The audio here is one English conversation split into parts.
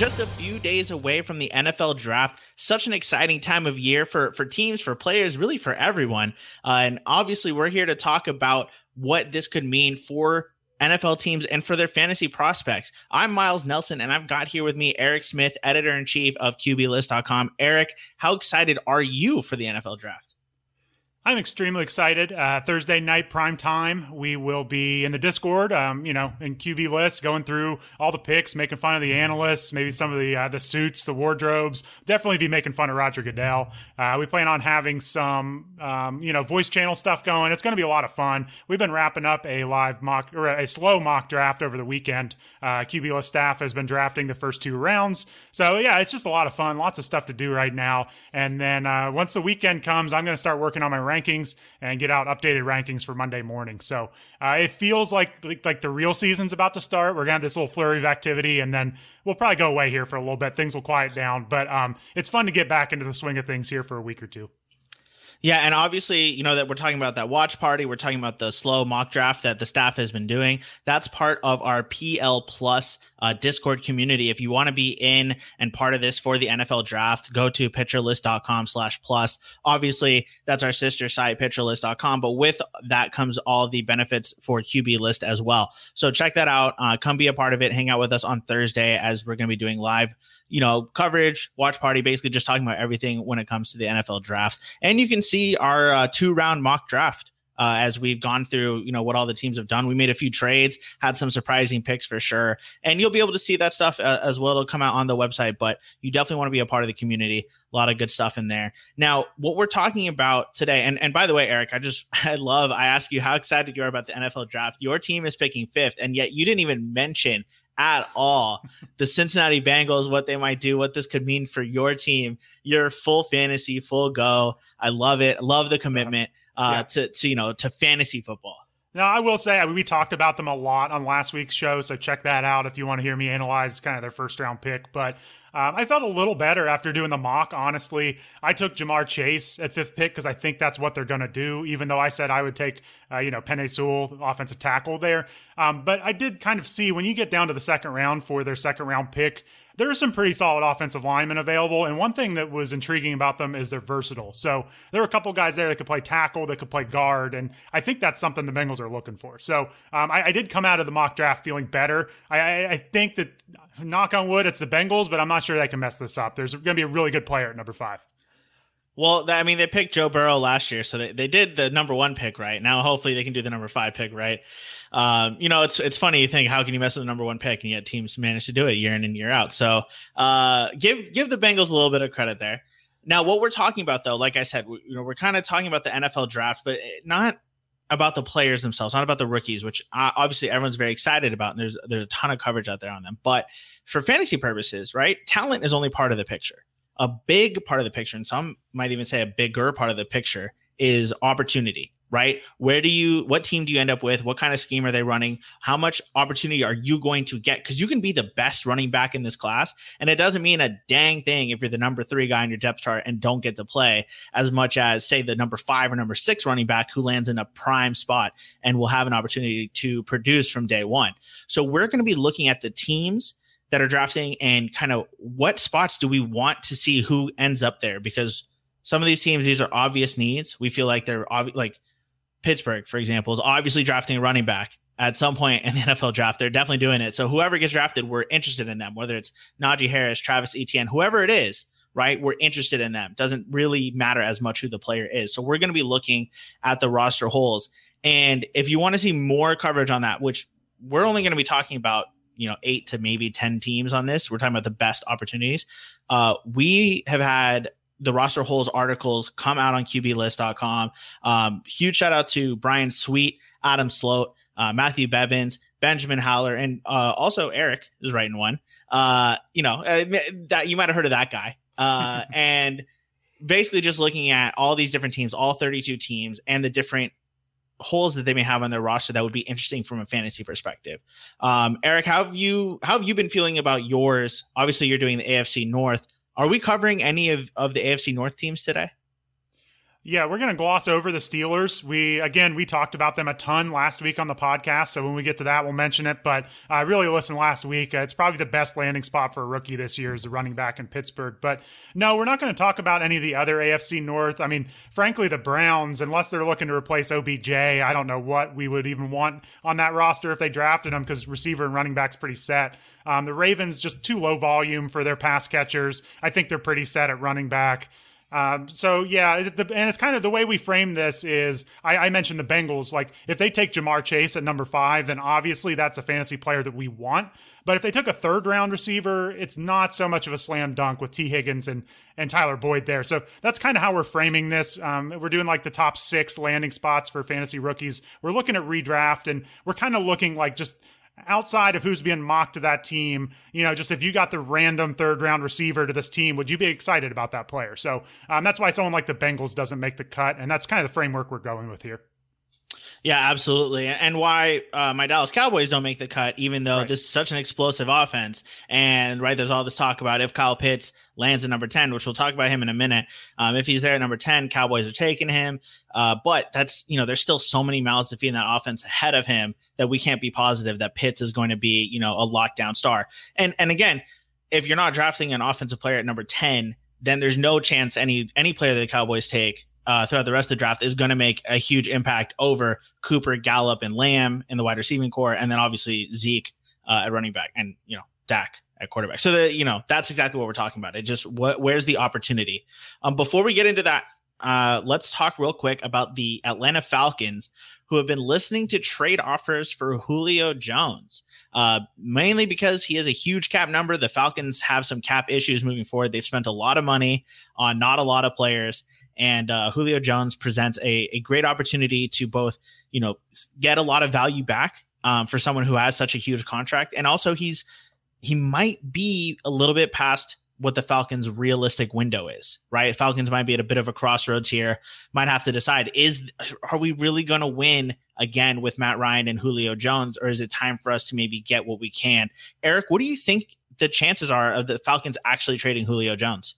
just a few days away from the NFL draft. Such an exciting time of year for for teams, for players, really for everyone. Uh, and obviously, we're here to talk about what this could mean for NFL teams and for their fantasy prospects. I'm Miles Nelson, and I've got here with me Eric Smith, editor in chief of QBList.com. Eric, how excited are you for the NFL draft? I'm extremely excited. Uh, Thursday night prime time, we will be in the Discord, um, you know, in QB list, going through all the picks, making fun of the analysts, maybe some of the uh, the suits, the wardrobes. Definitely be making fun of Roger Goodell. Uh, we plan on having some, um, you know, voice channel stuff going. It's going to be a lot of fun. We've been wrapping up a live mock or a slow mock draft over the weekend. Uh, QB list staff has been drafting the first two rounds, so yeah, it's just a lot of fun. Lots of stuff to do right now. And then uh, once the weekend comes, I'm going to start working on my rankings and get out updated rankings for Monday morning. So uh, it feels like, like, like the real season's about to start. We're gonna have this little flurry of activity, and then we'll probably go away here for a little bit. Things will quiet down, but um, it's fun to get back into the swing of things here for a week or two. Yeah, and obviously, you know that we're talking about that watch party. We're talking about the slow mock draft that the staff has been doing. That's part of our PL Plus uh, Discord community. If you want to be in and part of this for the NFL draft, go to pitcherlist.com slash plus. Obviously, that's our sister site, pitcherlist.com, but with that comes all the benefits for QB list as well. So check that out. Uh, come be a part of it. Hang out with us on Thursday as we're going to be doing live you know, coverage, watch party, basically just talking about everything when it comes to the NFL draft. And you can see our uh, two round mock draft. Uh, as we've gone through, you know, what all the teams have done. We made a few trades, had some surprising picks for sure. And you'll be able to see that stuff uh, as well. It'll come out on the website, but you definitely want to be a part of the community. A lot of good stuff in there. Now, what we're talking about today, and, and by the way, Eric, I just, I love, I ask you how excited you are about the NFL draft. Your team is picking fifth, and yet you didn't even mention at all the Cincinnati Bengals, what they might do, what this could mean for your team. Your full fantasy, full go. I love it. Love the commitment uh, yeah. to, to, you know, to fantasy football. Now, I will say, I mean, we talked about them a lot on last week's show, so check that out if you want to hear me analyze kind of their first round pick. But um, I felt a little better after doing the mock, honestly. I took Ja'Marr Chase at fifth pick because I think that's what they're going to do, even though I said I would take, uh, you know, Penei Sewell, offensive tackle there. Um, but I did kind of see when you get down to the second round for their second round pick, there are some pretty solid offensive linemen available. And one thing that was intriguing about them is they're versatile. So there are a couple guys there that could play tackle, that could play guard. And I think that's something the Bengals are looking for. So um, I, I, did come out of the mock draft feeling better. I, I, I think that, knock on wood, it's the Bengals, but I'm not sure they can mess this up. There's going to be a really good player at number five. Well, I mean, they picked Joe Burrow last year, so they, they did the number one pick right. Now, hopefully, they can do the number five pick right. Um, you know, it's it's funny you think how can you mess with the number one pick, and yet teams manage to do it year in and year out. So, uh, give give the Bengals a little bit of credit there. Now, what we're talking about, though, like I said, we, you know, we're kind of talking about the NFL draft, but not about the players themselves, not about the rookies, which uh, obviously everyone's very excited about, and there's there's a ton of coverage out there on them. But for fantasy purposes, right, talent is only part of the picture a big part of the picture, and some might even say a bigger part of the picture, is opportunity, right? Where do you, what team do you end up with? What kind of scheme are they running? How much opportunity are you going to get? Because you can be the best running back in this class, and it doesn't mean a dang thing if you're the number three guy on your depth chart and don't get to play as much as, say, the number five or number six running back who lands in a prime spot and will have an opportunity to produce from day one. So we're going to be looking at the teams that are drafting and kind of what spots do we want to see who ends up there? Because some of these teams these are obvious needs. We feel like they're obvi- like pittsburgh for example is obviously drafting a running back at some point in the nfl draft. They're definitely doing it. So whoever gets drafted we're interested in them whether it's najee harris travis etienne whoever it is right? We're interested in them. Doesn't really matter as much who the player is. So we're going to be looking at the roster holes. And if you want to see more coverage on that which we're only going to be talking about you know eight to maybe ten teams on this. We're talking about the best opportunities. Uh, we have had the roster holes articles come out on QBList.com. Um, huge shout out to Brian Sweet, Adam Sloat, uh, Matthew Bevins, Benjamin Howler, and uh, also Eric is writing one. Uh, you know uh, that you might have heard of that guy. Uh, and basically just looking at all these different teams, all 32 teams, and the different holes that they may have on their roster that would be interesting from a fantasy perspective. Um, Eric, how have you how have you been feeling about yours? Obviously, you're doing the AFC North. Are we covering any of, of the AFC North teams today? Yeah, we're going to gloss over the Steelers. We again, we talked about them a ton last week on the podcast, so when we get to that, we'll mention it. But I uh, really listened last week. Uh, it's probably the best landing spot for a rookie this year is the running back in Pittsburgh. But no, we're not going to talk about any of the other AFC North. I mean, frankly, the Browns, unless they're looking to replace OBJ, I don't know what we would even want on that roster if they drafted him because receiver and running back's pretty set. Um, the Ravens just too low volume for their pass catchers. I think they're pretty set at running back. Um, so yeah, the, and it's kind of the way we frame this is I, I, mentioned the Bengals. Like if they take Ja'Marr Chase at number five, then obviously that's a fantasy player that we want. But if they took a third round receiver, it's not so much of a slam dunk with Tee Higgins and and Tyler Boyd there. So that's kind of how we're framing this. Um, we're doing like the top six landing spots for fantasy rookies. We're looking at redraft, and we're kind of looking like just outside of who's being mocked to that team, you know, just if you got the random third round receiver to this team, would you be excited about that player? So um, that's why someone like the Bengals doesn't make the cut. And that's kind of the framework we're going with here. Yeah, absolutely. And why uh, my Dallas Cowboys don't make the cut, even though right. this is such an explosive offense. And right, there's all this talk about if Kyle Pitts lands at number 10, which we'll talk about him in a minute. Um, if he's there at number 10, Cowboys are taking him. Uh, but that's, you know, there's still so many mouths to feed in that offense ahead of him that we can't be positive that Pitts is going to be, you know, a lockdown star. And, and again, if you're not drafting an offensive player at number 10, then there's no chance any any player that the Cowboys take uh, throughout the rest of the draft is going to make a huge impact over Cooper, Gallup, and Lamb in the wide receiving corps, and then obviously Zeke uh, at running back, and you know Dak at quarterback. So that you know that's exactly what we're talking about. It just where's the opportunity? Um, before we get into that, uh, let's talk real quick about the Atlanta Falcons, who have been listening to trade offers for Julio Jones. Uh, mainly because he is a huge cap number. The Falcons have some cap issues moving forward. They've spent a lot of money on not a lot of players, and uh, Julio Jones presents a, a great opportunity to both, you know, get a lot of value back um, for someone who has such a huge contract, and also he's he might be a little bit past what the Falcons' realistic window is, right? Falcons might be at a bit of a crossroads here. Might have to decide: is are we really going to win again with Matt Ryan and Julio Jones, or is it time for us to maybe get what we can? Eric, what do you think the chances are of the Falcons actually trading Julio Jones?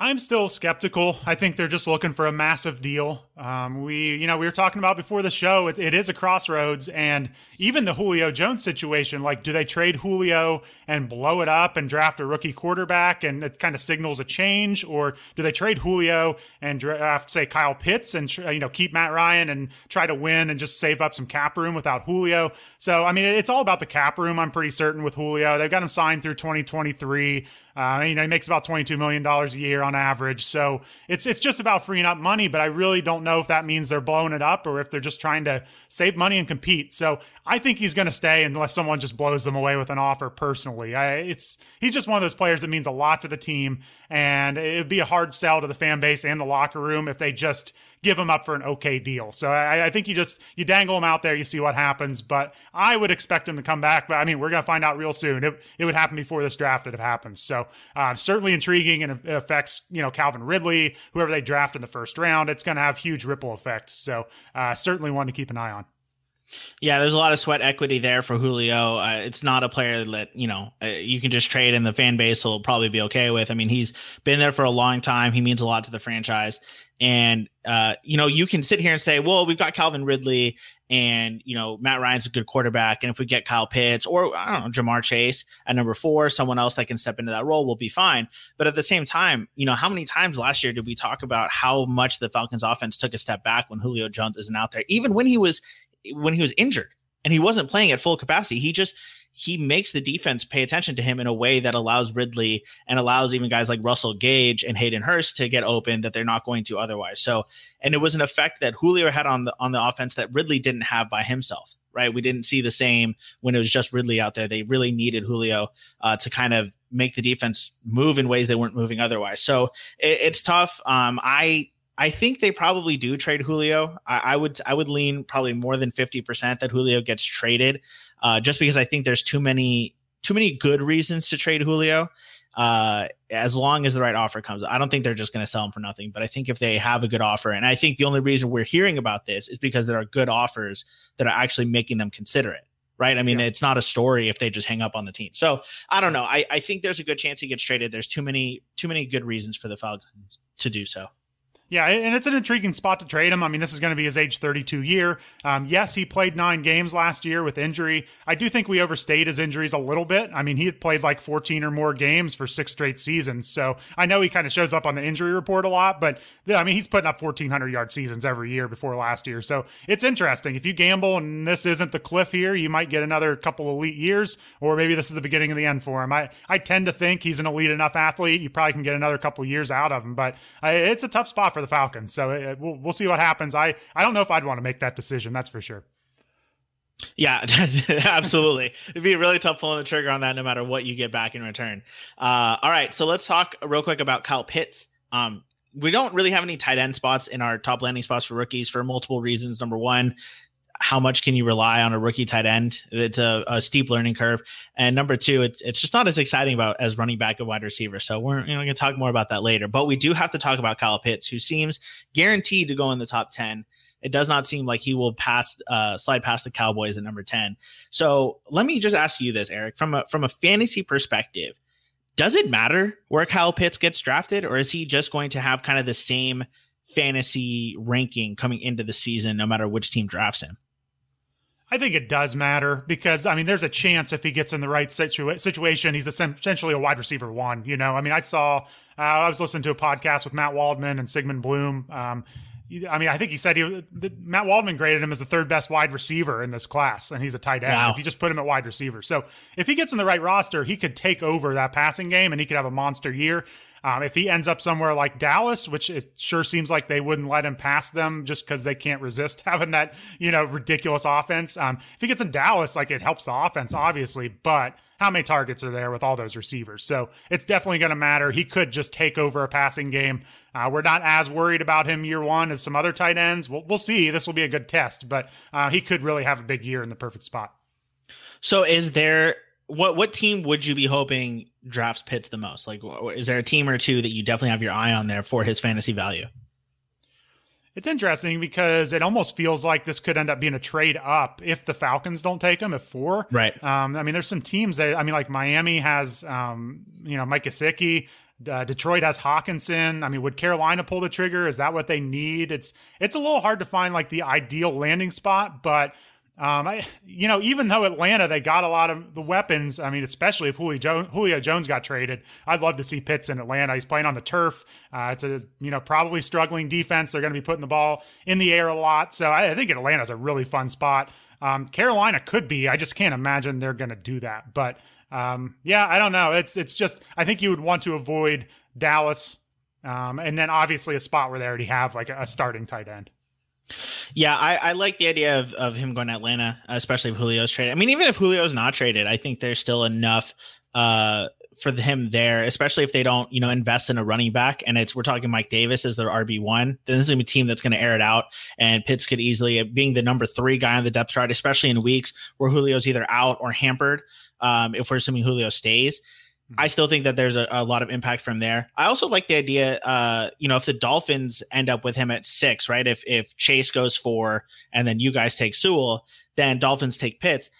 I'm still skeptical. I think they're just looking for a massive deal. Um, we, you know, we were talking about before the show. It, it is a crossroads, and even the Julio Jones situation. Like, do they trade Julio and blow it up and draft a rookie quarterback, and it kind of signals a change, or do they trade Julio and draft, say, Kyle Pitts, and you know, keep Matt Ryan and try to win and just save up some cap room without Julio? So, I mean, it's all about the cap room. I'm pretty certain with Julio. They've got him signed through 2023. Uh, you know, he makes about $22 million a year on average. So it's, it's just about freeing up money, but I really don't know if that means they're blowing it up or if they're just trying to save money and compete. So I think he's going to stay unless someone just blows them away with an offer personally. I, it's, he's just one of those players that means a lot to the team and it'd be a hard sell to the fan base and the locker room if they just, give him up for an okay deal. So I, I, think you just you dangle him out there, you see what happens. But I would expect him to come back. But I mean, we're going to find out real soon. It, it would happen before this draft if it happens. So uh, certainly intriguing, and it affects you know Calvin Ridley, whoever they draft in the first round. It's going to have huge ripple effects. So uh, certainly one to keep an eye on. Yeah, there's a lot of sweat equity there for Julio. Uh, it's not a player that you know uh, you can just trade, and the fan base will probably be okay with. I mean, he's been there for a long time. He means a lot to the franchise, and uh, you know you can sit here and say, well, we've got Calvin Ridley, and you know Matt Ryan's a good quarterback, and if we get Kyle Pitts or I don't know Ja'Marr Chase at number four, someone else that can step into that role will be fine. But at the same time, you know how many times last year did we talk about how much the Falcons offense took a step back when Julio Jones isn't out there, even when he was when he was injured and he wasn't playing at full capacity. He just he makes the defense pay attention to him in a way that allows Ridley and allows even guys like Russell Gage and Hayden Hurst to get open that they're not going to otherwise. So, and it was an effect that Julio had on the on the offense that Ridley didn't have by himself. Right, we didn't see the same when it was just Ridley out there. They really needed Julio uh, to kind of make the defense move in ways they weren't moving otherwise. So it, it's tough. Um, I I think they probably do trade Julio. I, I would I would lean probably more than fifty percent that Julio gets traded, uh, just because I think there's too many too many good reasons to trade Julio. Uh, as long as the right offer comes, I don't think they're just going to sell him for nothing. But I think if they have a good offer, and I think the only reason we're hearing about this is because there are good offers that are actually making them consider it right? I mean, yeah. it's not a story if they just hang up on the team. So I don't know. I, I think there's a good chance he gets traded. There's too many too many good reasons for the Falcons to do so. Yeah, and it's an intriguing spot to trade him. I mean, this is going to be his age 32 year. Um, yes, he played nine games last year with injury. I do think we overstayed his injuries a little bit. I mean, he had played like 14 or more games for six straight seasons. So I know he kind of shows up on the injury report a lot, but I mean, he's putting up 1,400 yard seasons every year before last year. So it's interesting. If you gamble and this isn't the cliff here, you might get another couple elite years, or maybe this is the beginning of the end for him. I, I tend to think he's an elite enough athlete. You probably can get another couple years out of him, but uh, it's a tough spot for the Falcons. So it, uh, we'll we'll see what happens. I I don't know if I'd want to make that decision. That's for sure. Yeah, absolutely. It'd be really tough pulling the trigger on that, no matter what you get back in return. Uh, all right, so let's talk real quick about Kyle Pitts. Um, we don't really have any tight end spots in our top landing spots for rookies for multiple reasons. Number one, how much can you rely on a rookie tight end? It's a, a steep learning curve. And number two, it's, it's just not as exciting about as running back and wide receiver. So we're you know, going to talk more about that later. But we do have to talk about Kyle Pitts, who seems guaranteed to go in the top 10. It does not seem like he will pass, uh, slide past the Cowboys at number 10. So let me just ask you this, Eric, from a, from a fantasy perspective, does it matter where Kyle Pitts gets drafted, or is he just going to have kind of the same fantasy ranking coming into the season, no matter which team drafts him? I think it does matter because I mean, there's a chance if he gets in the right situa- situation, he's essentially a wide receiver one. You know, I mean, I saw uh, I was listening to a podcast with Matt Waldman and Sigmund Bloom. Um, I mean, I think he said he Matt Waldman graded him as the third best wide receiver in this class, and he's a tight end. Wow. If you just put him at wide receiver, so if he gets in the right roster, he could take over that passing game, and he could have a monster year. Um, if he ends up somewhere like Dallas, which it sure seems like they wouldn't let him pass them just because they can't resist having that, you know, ridiculous offense. Um, if he gets in Dallas, like it helps the offense, obviously, but how many targets are there with all those receivers? So it's definitely going to matter. He could just take over a passing game. Uh, we're not as worried about him year one as some other tight ends. We'll, we'll see. This will be a good test, but uh, he could really have a big year in the perfect spot. So is there what what team would you be hoping drafts Pitts the most? Like, is there a team or two that you definitely have your eye on there for his fantasy value? It's interesting because it almost feels like this could end up being a trade up if the Falcons don't take him at four. Right. Um, I mean, there's some teams that I mean, like Miami has, um, you know, Mike Gesicki. Uh, Detroit has Hockenson. I mean, would Carolina pull the trigger? Is that what they need? It's it's a little hard to find like the ideal landing spot, but um, I, you know, even though Atlanta they got a lot of the weapons, I mean, especially if Julio, jo- Julio Jones got traded, I'd love to see Pitts in Atlanta. He's playing on the turf. Uh, it's a you know probably struggling defense. They're going to be putting the ball in the air a lot, so I, I think Atlanta's a really fun spot. Um, Carolina could be. I just can't imagine they're going to do that. But um, yeah, I don't know. It's it's just I think you would want to avoid Dallas, um, and then obviously a spot where they already have like a starting tight end. Yeah, I, I, like the idea of, of him going to Atlanta, especially if Julio's traded. I mean, even if Julio's not traded, I think there's still enough uh, for him there, especially if they don't, you know, invest in a running back. And it's we're talking Mike Davis as their RB one. Then this is a team that's going to air it out, and Pitts could easily being the number three guy on the depth chart, especially in weeks where Julio's either out or hampered. Um, if we're assuming Julio stays, I still think that there's a, a, lot of impact from there. I also like the idea, uh, you know, if the Dolphins end up with him at six, right? If if Chase goes four and then you guys take Sewell, then Dolphins take Pitts.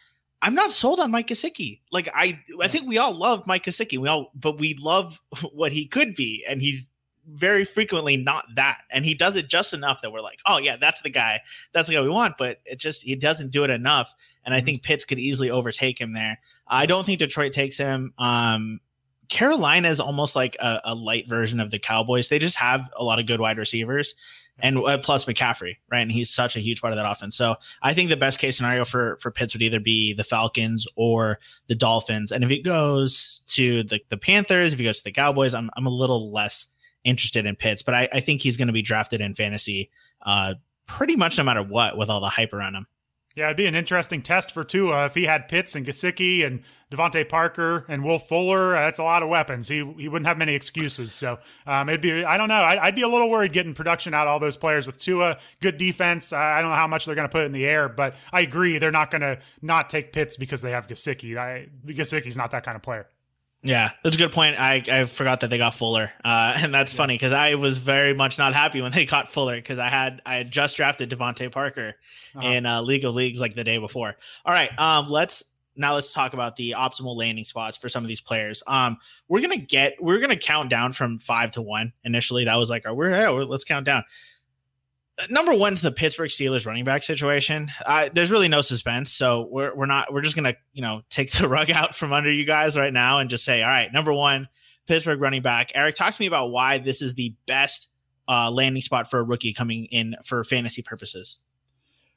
I'm not sold on Mike Gesicki. Like I, I think we all love Mike Gesicki. We all, but we love what he could be, and he's very frequently not that. And he does it just enough that we're like, oh yeah, that's the guy. That's the guy we want. But it just he doesn't do it enough. And I mm-hmm. think Pitts could easily overtake him there. I don't think Detroit takes him. Um, Carolina is almost like a, a, light version of the Cowboys. They just have a lot of good wide receivers, and uh, plus McCaffrey, right? And he's such a huge part of that offense. So I think the best case scenario for for Pitts would either be the Falcons or the Dolphins. And if it goes to the the Panthers, if he goes to the Cowboys, I'm I'm a little less interested in Pitts, but I, I think he's going to be drafted in fantasy, uh, pretty much no matter what, with all the hype around him. Yeah, it'd be an interesting test for Tua if he had Pitts and Gesicki and DeVante Parker and Will Fuller. Uh, that's a lot of weapons. He he wouldn't have many excuses. So um, it'd be I don't know. I'd, I'd, be a little worried getting production out of all those players with Tua. Good defense. I don't know how much they're going to put in the air, but I agree they're not going to not take Pitts because they have Gesicki. I, Gesicki's not that kind of player. Yeah, that's a good point. I, I forgot that they got Fuller, uh, and that's yeah. funny because I was very much not happy when they got Fuller because I had I had just drafted DeVante Parker uh-huh. in uh, League of Leagues like the day before. All right, um, let's now let's talk about the optimal landing spots for some of these players. Um, we're gonna get we're gonna count down from five to one initially. That was like our we're, we're let's count down. Number one's the Pittsburgh Steelers running back situation. Uh, there's really no suspense, so we're we're not we're just gonna you know take the rug out from under you guys right now and just say, all right, number one, Pittsburgh running back. Eric, talk to me about why this is the best uh, landing spot for a rookie coming in for fantasy purposes.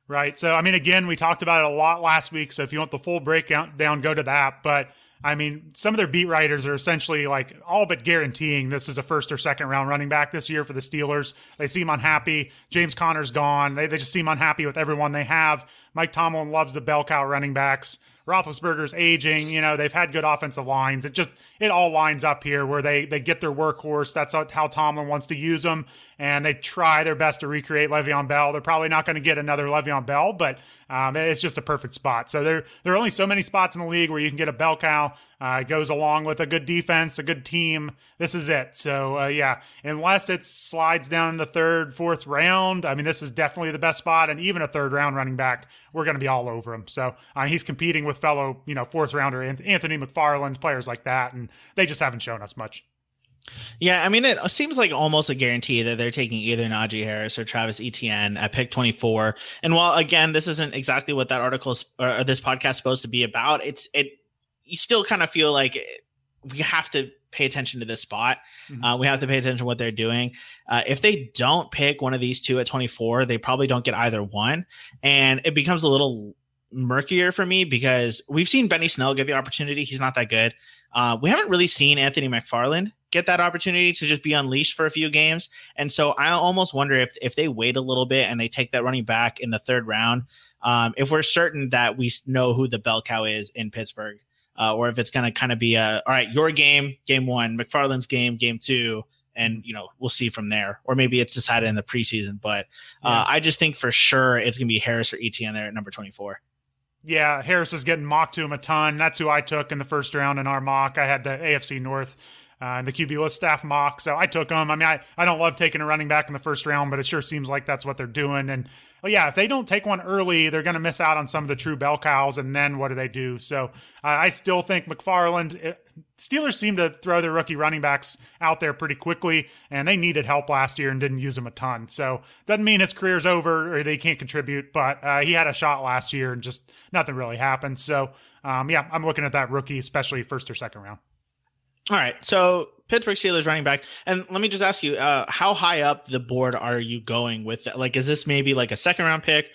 Right. So, I mean, again, we talked about it a lot last week. So, if you want the full breakdown, down, go to that. But I mean, some of their beat writers are essentially like all but guaranteeing this is a first or second round running back this year for the Steelers. They seem unhappy. James Conner's gone. They, they just seem unhappy with everyone they have. Mike Tomlin loves the bell cow running backs. Roethlisberger's aging. You know, they've had good offensive lines. It just it all lines up here where they they get their workhorse. That's how Tomlin wants to use them, and they try their best to recreate Le'Veon Bell. They're probably not going to get another Le'Veon Bell, but um, it's just a perfect spot. So there there are only so many spots in the league where you can get a bell cow. Uh, it goes along with a good defense, a good team. This is it. So uh, yeah, unless it slides down in the third, fourth round, I mean, this is definitely the best spot. And even a third round running back, we're going to be all over him. So uh, he's competing with fellow, you know, fourth rounder Anthony McFarland, players like that, and they just haven't shown us much. Yeah, I mean, it seems like almost a guarantee that they're taking either Najee Harris or Travis Etienne at pick 24. And while again, this isn't exactly what that article or this podcast is supposed to be about, it's it you still kind of feel like we have to pay attention to this spot. Mm-hmm. Uh, we have to pay attention to what they're doing. Uh, if they don't pick one of these two at 24, they probably don't get either one. And it becomes a little murkier for me because we've seen Benny Snell get the opportunity. He's not that good. Uh, we haven't really seen Anthony McFarland get that opportunity to just be unleashed for a few games. And so I almost wonder if if they wait a little bit and they take that running back in the third round, um, if we're certain that we know who the bell cow is in Pittsburgh uh, or if it's going to kind of be a all right, your game, game one, McFarland's game, game two, and you know we'll see from there. Or maybe it's decided in the preseason. But uh, yeah. I just think for sure it's going to be Harris or Etienne there at number twenty four. Yeah, Harris is getting mocked to him a ton. That's who I took in the first round in our mock. I had the AFC North uh, and the QB list staff mock. So I took them. I mean, I, I don't love taking a running back in the first round, but it sure seems like that's what they're doing. And well, yeah, if they don't take one early, they're going to miss out on some of the true bell cows. And then what do they do? So uh, I still think McFarland. It, uh, Steelers seem to throw their rookie running backs out there pretty quickly, and they needed help last year and didn't use them a ton. So doesn't mean his career's over or they can't contribute, but uh, he had a shot last year and just nothing really happened. So um, yeah, I'm looking at that rookie, especially first or second round. All right. So Pittsburgh Steelers running back. And let me just ask you, uh, how high up the board are you going with that? Like, is this maybe like a second round pick,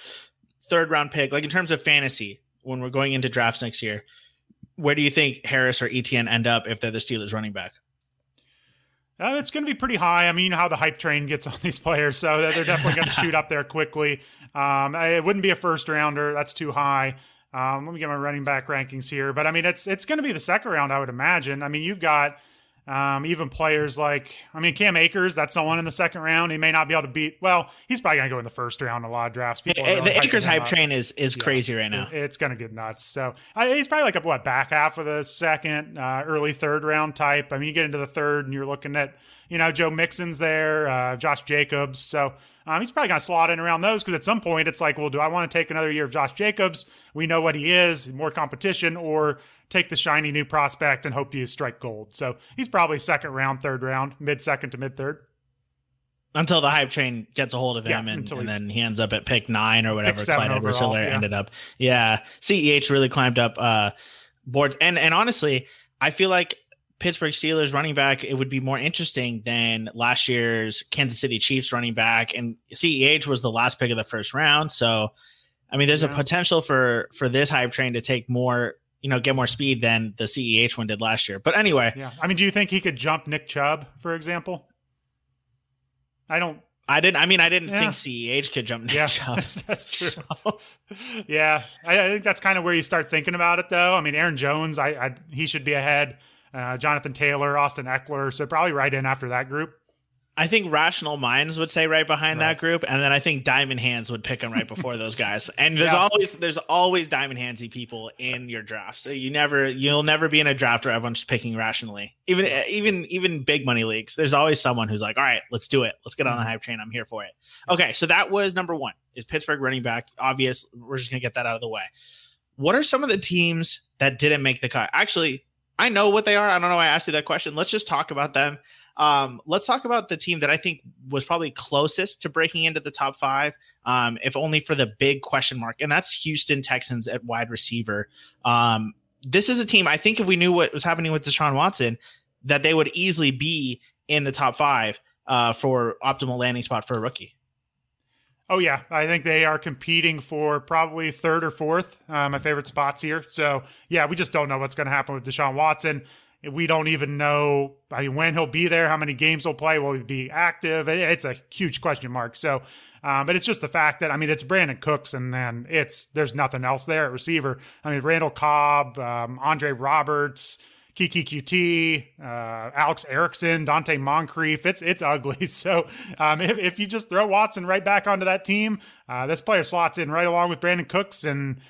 third round pick? Like in terms of fantasy, when we're going into drafts next year, where do you think Harris or Etienne end up if they're the Steelers running back? Uh, it's going to be pretty high. I mean, you know how the hype train gets on these players, so they're definitely going to shoot up there quickly. Um, it wouldn't be a first rounder; that's too high. Um, let me get my running back rankings here, but I mean, it's it's going to be the second round, I would imagine. I mean, you've got um, even players like, I mean, Cam Akers, that's someone in the second round. He may not be able to beat. Well, he's probably going to go in the first round a lot of drafts. People the Akers hype up. train is is yeah, crazy right now. It, it's going to get nuts. So he's probably like a what back half of the second, uh, early third round type. I mean, you get into the third and you're looking at you know Joe Mixon's there, uh, Josh Jacobs. So um, he's probably going to slot in around those because at some point it's like, well, do I want to take another year of Josh Jacobs? We know what he is, more competition, or take the shiny new prospect and hope you strike gold. So he's probably second round, third round, mid second to mid third. Until the hype train gets a hold of him, yeah, and, and then he ends up at pick nine or whatever. Clyde Edwards yeah. ended up. Yeah, CEH really climbed up uh, boards, and and honestly, I feel like Pittsburgh Steelers running back, it would be more interesting than last year's Kansas City Chiefs running back. And CEH was the last pick of the first round. So, I mean, there's yeah. a potential for for this hype train to take more, you know, get more speed than the CEH one did last year. But anyway, yeah. I mean, do you think he could jump Nick Chubb, for example? I don't. I didn't. I mean, I didn't yeah. think CEH could jump Nick yeah, Chubb. That's, that's true. So. yeah, I, I, think that's kind of where you start thinking about it, though. I mean, Aaron Jones, I, I he should be ahead uh, Jonathan Taylor, Austin Ekeler, So probably right in after that group. I think rational minds would say right behind right. that group, and then I think diamond hands would pick them right before those guys. And there's yeah. always there's always diamond handsy people in your draft, so you never you'll never be in a draft where everyone's picking rationally. Even even even big money leagues, there's always someone who's like, all right, let's do it, let's get on the mm-hmm. hype train. I'm here for it. Okay, so that was number one. Is Pittsburgh running back obvious? We're just gonna get that out of the way. What are some of the teams that didn't make the cut. Actually, I know what they are. I don't know why I asked you that question. Let's just talk about them. Um, let's talk about the team that I think was probably closest to breaking into the top five, um, if only for the big question mark, and that's Houston Texans at wide receiver. Um, this is a team I think if we knew what was happening with Deshaun Watson, that they would easily be in the top five uh, for optimal landing spot for a rookie. Oh yeah, I think they are competing for probably third or fourth. Uh, my favorite spots here. So yeah, we just don't know what's going to happen with Deshaun Watson. We don't even know I mean, when he'll be there, how many games he'll play, will he be active? It's a huge question mark. So, um, but it's just the fact that I mean, it's Brandin Cooks, and then it's there's nothing else there at receiver. I mean, Randall Cobb, um, Andre Roberts. Keke Coutee, uh, Alex Erickson, Donte Moncrief. It's it's ugly. So um, if, if you just throw Watson right back onto that team, uh, this player slots in right along with Brandin Cooks. And,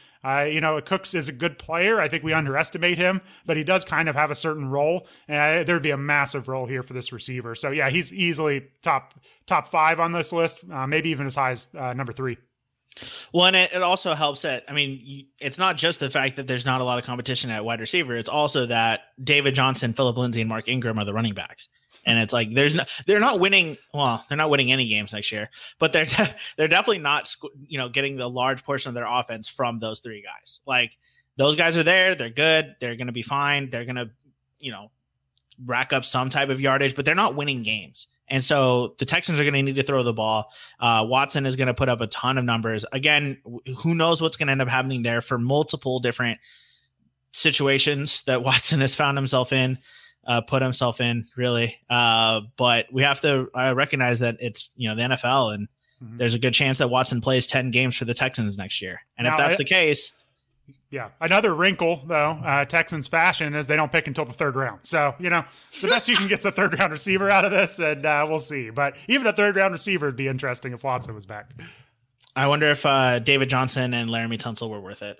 you know, Cooks is a good player. I think we underestimate him, but he does kind of have a certain role. And there'd be a massive role here for this receiver. So yeah, he's easily top top five on this list, uh, maybe even as high as uh, number three. Well, and it, it also helps that I mean, it's not just the fact that there's not a lot of competition at wide receiver. It's also that David Johnson, Phillip Lindsay, and Mark Ingram are the running backs, and it's like there's no, they're not winning. Well, they're not winning any games next year, but they're de- they're definitely not you know getting the large portion of their offense from those three guys. Like those guys are there, they're good, they're going to be fine, they're going to you know rack up some type of yardage, but they're not winning games. And so the Texans are going to need to throw the ball. Uh, Watson is going to put up a ton of numbers. Again, who knows what's going to end up happening there for multiple different situations that Watson has found himself in, uh, put himself in, really. Uh, but we have to uh, recognize that it's you know the NFL, and mm-hmm. there's a good chance that Watson plays ten games for the Texans next year. And now, if that's I, the case, yeah, another wrinkle though, uh, Texans fashion is they don't pick until the third round. So you know the best you can get is a third round receiver out of this, and uh, we'll see. But even a third round receiver would be interesting if Watson was back. I wonder if uh, David Johnson and Laremy Tunsil were worth it.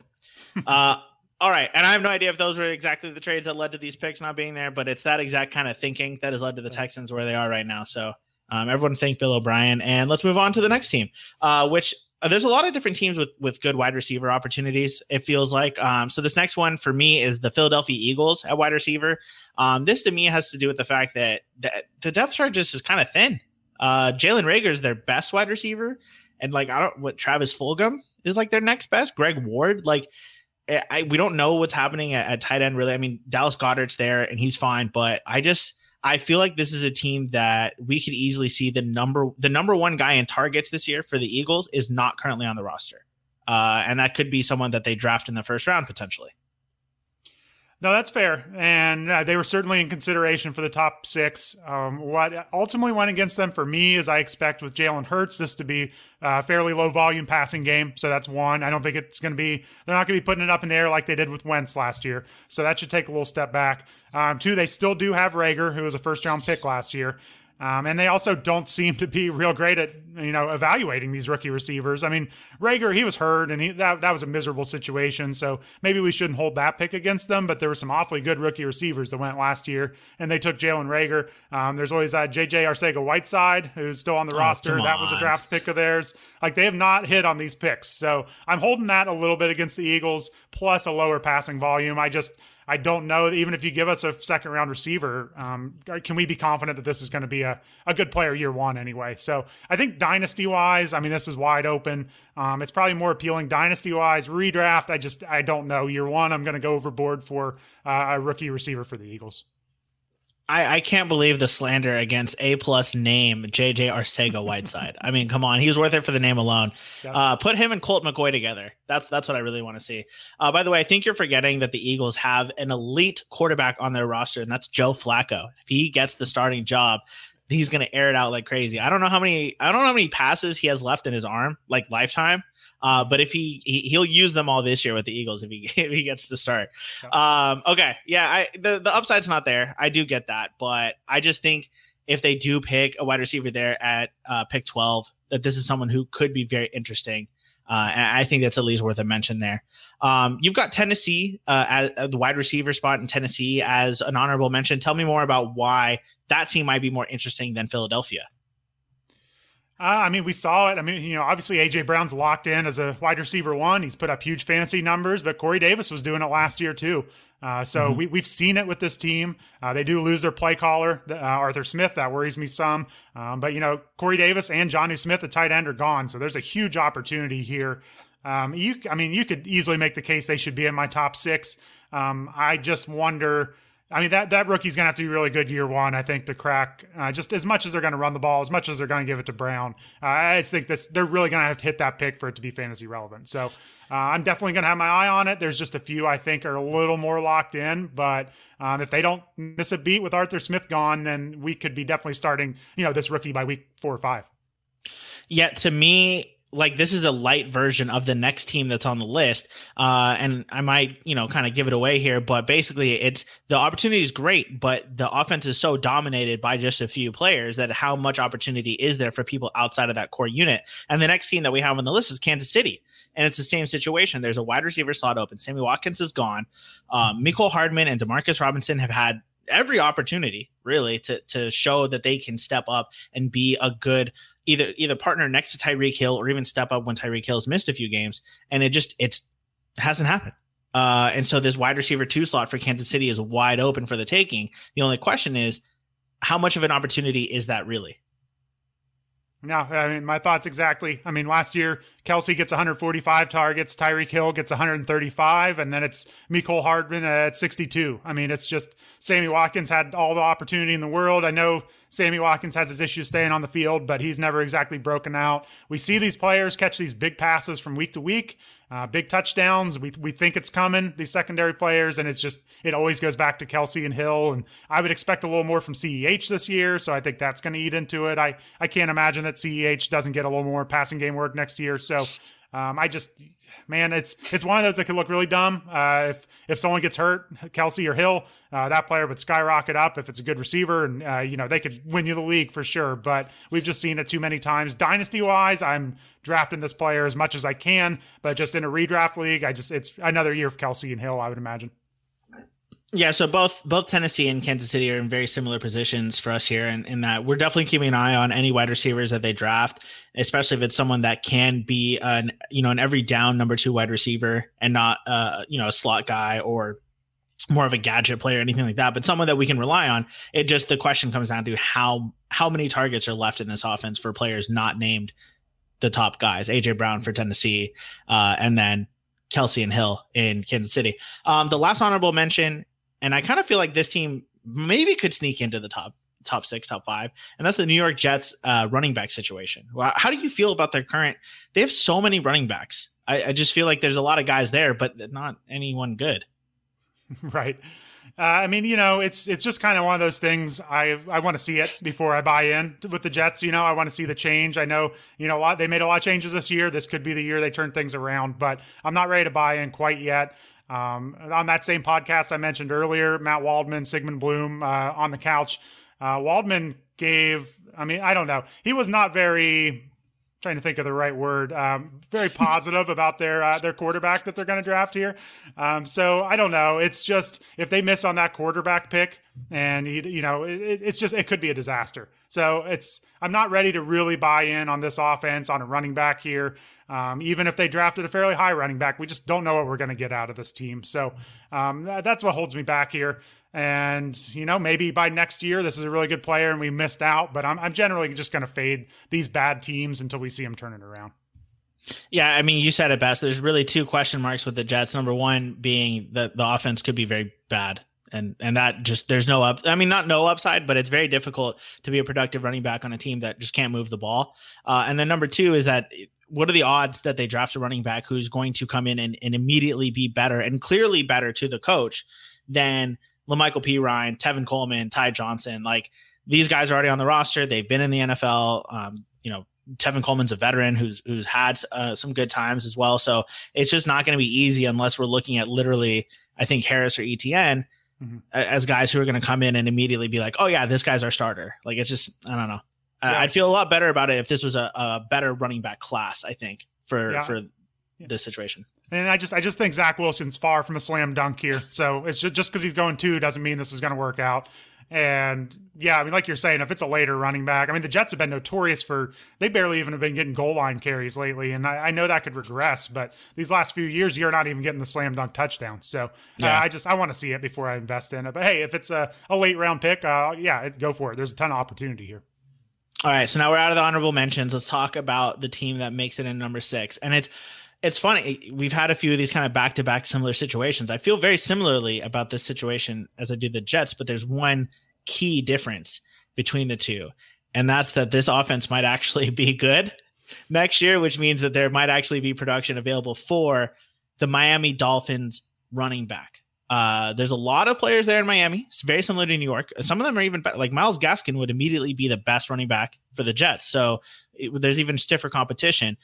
Uh, all right, and I have no idea if those were exactly the trades that led to these picks not being there, but it's that exact kind of thinking that has led to the Texans where they are right now. So um, everyone thank Bill O'Brien, and let's move on to the next team, uh, which uh, there's a lot of different teams with with good wide receiver opportunities. It feels like. Um, so this next one for me is the Philadelphia Eagles at wide receiver. Um, this to me has to do with the fact that the, the depth chart just is kind of thin. Uh, Jalen Reagor is their best wide receiver, and like I don't what Travis Fulgham is like their next best. Greg Ward, like eh, I, we don't know what's happening at, at tight end really. I mean Dallas Goedert's there and he's fine, but I just I feel like this is a team that we could easily see the number the number one guy in targets this year for the Eagles is not currently on the roster, uh, and that could be someone that they draft in the first round potentially. No, that's fair, and uh, they were certainly in consideration for the top six. Um, what ultimately went against them for me is I expect with Jalen Hurts this to be a fairly low volume passing game, so that's one. I don't think it's going to be they're not going to be putting it up in the air like they did with Wentz last year, so that should take a little step back. Um, two, they still do have Reagor, who was a first round pick last year. Um, and they also don't seem to be real great at you know evaluating these rookie receivers. I mean, Reagor he was hurt and he that that was a miserable situation. So maybe we shouldn't hold that pick against them. But there were some awfully good rookie receivers that went last year, and they took Jalen Reagor. Um, there's always uh, JJ Arcega Whiteside who's still on the oh, roster. That was a draft pick of theirs. Like they have not hit on these picks, so I'm holding that a little bit against the Eagles, plus a lower passing volume. I just I don't know. Even if you give us a second round receiver, um, can we be confident that this is going to be a, a good player year one anyway? So I think dynasty wise, I mean, this is wide open. Um, it's probably more appealing dynasty wise. Redraft, I just I don't know. Year one, I'm going to go overboard for uh, a rookie receiver for the Eagles. I, I can't believe the slander against A plus name JJ Arcega Whiteside. I mean, come on, he's worth it for the name alone. Uh, put him and Colt McCoy together. That's that's what I really want to see. Uh, by the way, I think you're forgetting that the Eagles have an elite quarterback on their roster, and that's Joe Flacco. If he gets the starting job, he's going to air it out like crazy. I don't know how many I don't know how many passes he has left in his arm, like lifetime. Uh, but if he, he will use them all this year with the Eagles if he if he gets to start. Um, okay, yeah, I the the upside's not there. I do get that, but I just think if they do pick a wide receiver there at uh, pick twelve, that this is someone who could be very interesting. Uh, and I think that's at least worth a mention there. Um, you've got Tennessee uh, at, at the wide receiver spot in Tennessee as an honorable mention. Tell me more about why that team might be more interesting than Philadelphia. Uh, I mean, we saw it. I mean, you know, obviously AJ Brown's locked in as a wide receiver one. He's put up huge fantasy numbers, but Corey Davis was doing it last year too. Uh, so mm-hmm. we, we've seen it with this team. Uh, they do lose their play caller, uh, Arthur Smith. That worries me some. Um, but, you know, Corey Davis and Jonnu Smith, the tight end, are gone. So there's a huge opportunity here. Um, you, I mean, you could easily make the case they should be in my top six. Um, I just wonder – I mean that that rookie's gonna have to be really good year one, I think, to crack. Uh, just as much as they're gonna run the ball, as much as they're gonna give it to Brown, uh, I just think this they're really gonna have to hit that pick for it to be fantasy relevant. So uh, I'm definitely gonna have my eye on it. There's just a few I think are a little more locked in, but um, if they don't miss a beat with Arthur Smith gone, then we could be definitely starting, you know, this rookie by week four or five. Yeah, to me, like this is a light version of the next team that's on the list. Uh, and I might, you know, kind of give it away here, but basically it's the opportunity is great, but the offense is so dominated by just a few players that how much opportunity is there for people outside of that core unit? And the next team that we have on the list is Kansas City. And it's the same situation. There's a wide receiver slot open. Sammy Watkins is gone. Um, Mecole Hardman and Demarcus Robinson have had every opportunity really to to show that they can step up and be a good either either partner next to Tyreek Hill or even step up when Tyreek Hill's missed a few games, and it just it's hasn't happened. Uh, and so this wide receiver two slot for Kansas City is wide open for the taking. The only question is, how much of an opportunity is that really? No, I mean my thoughts exactly. I mean last year Kelce gets 145 targets, Tyreek Hill gets 135, and then it's Mecole Hardman at 62. I mean it's just Sammy Watkins had all the opportunity in the world. I know Sammy Watkins has his issues staying on the field, but he's never exactly broken out. We see these players catch these big passes from week to week, uh, big touchdowns. We, we think it's coming, these secondary players, and it's just, it always goes back to Kelce and Hill. And I would expect a little more from CEH this year, so I think that's going to eat into it. I, I can't imagine that CEH doesn't get a little more passing game work next year. So um, I just, man, it's it's one of those that could look really dumb. Uh, if if someone gets hurt, Kelce or Hill, uh, that player would skyrocket up if it's a good receiver, and uh, you know they could win you the league for sure. But we've just seen it too many times. Dynasty wise, I'm drafting this player as much as I can, but just in a redraft league, I just it's another year of Kelce and Hill, I would imagine. Yeah, so both both Tennessee and Kansas City are in very similar positions for us here, and in, in, that we're definitely keeping an eye on any wide receivers that they draft, especially if it's someone that can be an you know an every down number two wide receiver and not uh you know a slot guy or more of a gadget player, or anything like that, but someone that we can rely on. It just the question comes down to how how many targets are left in this offense for players not named the top guys, AJ Brown for Tennessee, uh, and then Kelce and Hill in Kansas City. Um, the last honorable mention and I kind of feel like this team maybe could sneak into the top top six, top five, and that's the New York Jets uh, running back situation. How do you feel about their current? They have so many running backs. I, I just feel like there's a lot of guys there, but not anyone good. right. Uh, I mean, you know, it's it's just kind of one of those things. I I want to see it before I buy in with the Jets. You know, I want to see the change. I know, you know, a lot they made a lot of changes this year. This could be the year they turn things around, but I'm not ready to buy in quite yet. Um, on that same podcast I mentioned earlier, Matt Waldman, Sigmund Bloom uh, on the couch. Uh, Waldman gave, I mean, I don't know. He was not very trying to think of the right word. Um, very positive about their uh, their quarterback that they're going to draft here. Um, so I don't know. It's just if they miss on that quarterback pick, and you, know, it, it's just it could be a disaster. So it's I'm not ready to really buy in on this offense on a running back here. Um, even if they drafted a fairly high running back, we just don't know what we're going to get out of this team. So um, that's what holds me back here. And, you know, maybe by next year, this is a really good player and we missed out, but I'm, I'm generally just going to fade these bad teams until we see them turn it around. Yeah, I mean, you said it best. There's really two question marks with the Jets. Number one being that the offense could be very bad and and that just there's no up i mean not no upside but it's very difficult to be a productive running back on a team that just can't move the ball uh, and then number two is that what are the odds that they draft a running back who's going to come in and, and immediately be better and clearly better to the coach than La'Mical Ryan, Tevin Coleman, Ty Johnson? Like these guys are already on the roster. They've been in the NFL. Um, you know, Tevin Coleman's a veteran who's who's had uh, some good times as well. So it's just not going to be easy unless we're looking at literally, I think Harris or Etienne mm-hmm. as guys who are going to come in and immediately be like, oh yeah, this guy's our starter. Like it's just I don't know. Yeah. I'd feel a lot better about it if this was a, a better running back class. I think for yeah. for yeah. this situation. And I just I just think Zach Wilson's far from a slam dunk here. So it's just just because he's going two doesn't mean this is going to work out. And yeah, I mean, like you're saying, if it's a later running back, I mean, the Jets have been notorious for they barely even have been getting goal line carries lately, and I, I know that could regress. But these last few years, you're not even getting the slam dunk touchdown. So yeah. uh, I just I want to see it before I invest in it. But hey, if it's a, a late round pick, uh, yeah, it, go for it. There's a ton of opportunity here. All right, so now we're out of the honorable mentions. Let's talk about the team that makes it in number six, and it's it's funny. We've had a few of these kind of back to back similar situations. I feel very similarly about this situation as I do the Jets, but there's one key difference between the two, and that's that this offense might actually be good next year, which means that there might actually be production available for the Miami Dolphins running back. Uh, there's a lot of players there in Miami. It's very similar to New York. Some of them are even better. Like Myles Gaskin would immediately be the best running back for the Jets. So it, there's even stiffer competition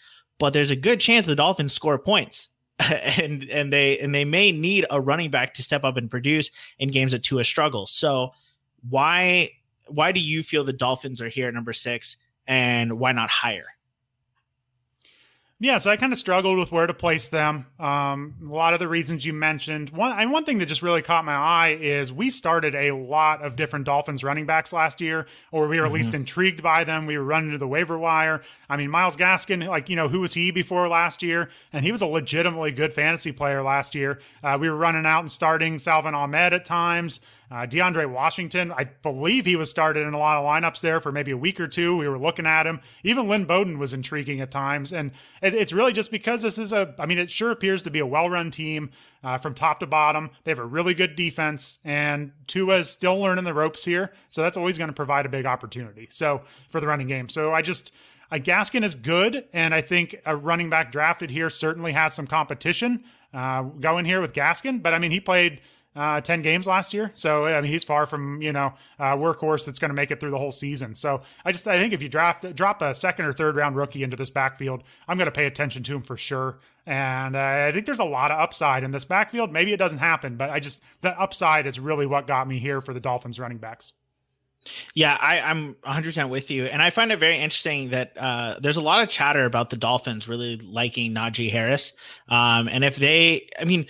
but there's a good chance the Dolphins score points. and and they and they may need a running back to step up and produce in games that Tua struggles. So why why do you feel the Dolphins are here at number six and why not higher? Yeah, so I kind of struggled with where to place them. Um, a lot of the reasons you mentioned. One and one thing that just really caught my eye is we started a lot of different Dolphins running backs last year, or we were at mm-hmm. least intrigued by them. We were running to the waiver wire. I mean, Myles Gaskin, like you know, who was he before last year? And he was a legitimately good fantasy player last year. Uh, we were running out and starting Salvon Ahmed at times. Uh, DeAndre Washington, I believe he was started in a lot of lineups there for maybe a week or two. We were looking at him. Even Lynn Bowden was intriguing at times. And it, it's really just because this is a, I mean, it sure appears to be a well run team uh, from top to bottom. They have a really good defense, and Tua's still learning the ropes here. So that's always going to provide a big opportunity. So for the running game. So I just, a Gaskin is good, and I think a running back drafted here certainly has some competition uh, going here with Gaskin. But I mean, he played uh, 10 games last year. So, I mean, he's far from, you know, a workhorse that's going to make it through the whole season. So I just, I think if you draft, drop a second or third round rookie into this backfield, I'm going to pay attention to him for sure. And uh, I think there's a lot of upside in this backfield. Maybe it doesn't happen, but I just, the upside is really what got me here for the Dolphins running backs. Yeah, I, I'm 100% with you. And I find it very interesting that uh, there's a lot of chatter about the Dolphins really liking Najee Harris. Um, and if they, I mean,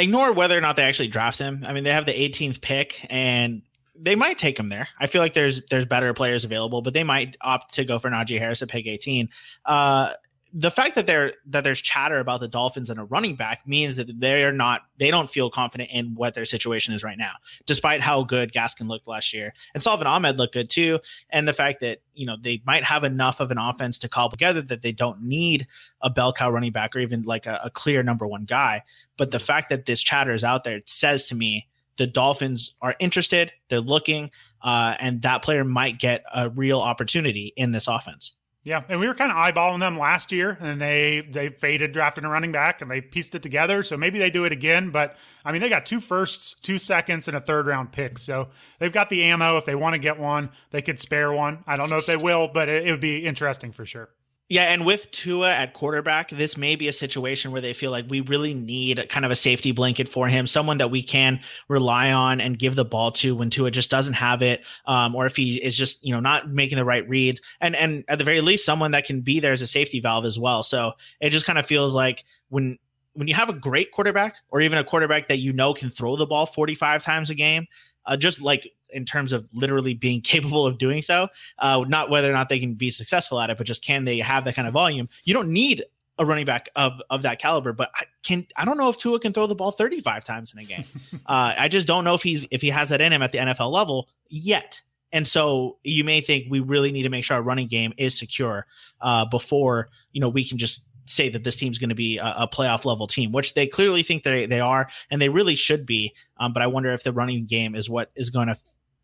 ignore whether or not they actually draft him. I mean, they have the 18th pick and they might take him there. I feel like there's there's better players available, but they might opt to go for Najee Harris at pick 18. Uh, the fact that there that there's chatter about the Dolphins and a running back means that they're not they don't feel confident in what their situation is right now, despite how good Gaskin looked last year. And Salvon Ahmed looked good too. And the fact that, you know, they might have enough of an offense to call together that they don't need a bell cow running back or even like a, a clear number one guy. But the fact that this chatter is out there says to me the Dolphins are interested, they're looking, uh, and that player might get a real opportunity in this offense. Yeah, and we were kind of eyeballing them last year, and they they faded drafting a running back, and they pieced it together. So maybe they do it again. But I mean, they got two firsts, two seconds, and a third round pick. So they've got the ammo. If they want to get one, they could spare one. I don't know if they will, but it, it would be interesting for sure. Yeah, and with Tua at quarterback, this may be a situation where they feel like we really need kind of a safety blanket for him, someone that we can rely on and give the ball to when Tua just doesn't have it, um, or if he is just you know not making the right reads, and and at the very least, someone that can be there as a safety valve as well. So it just kind of feels like when when you have a great quarterback, or even a quarterback that you know can throw the ball forty five times a game, uh, just like in terms of literally being capable of doing so. Uh, not whether or not they can be successful at it, but just can they have that kind of volume? You don't need a running back of of that caliber, but I can I don't know if Tua can throw the ball 35 times in a game. uh, I just don't know if he's if he has that in him at the NFL level yet. And so you may think we really need to make sure our running game is secure uh, before you know we can just say that this team's going to be a, a, playoff level team, which they clearly think they they are, and they really should be. Um, but I wonder if the running game is what is going to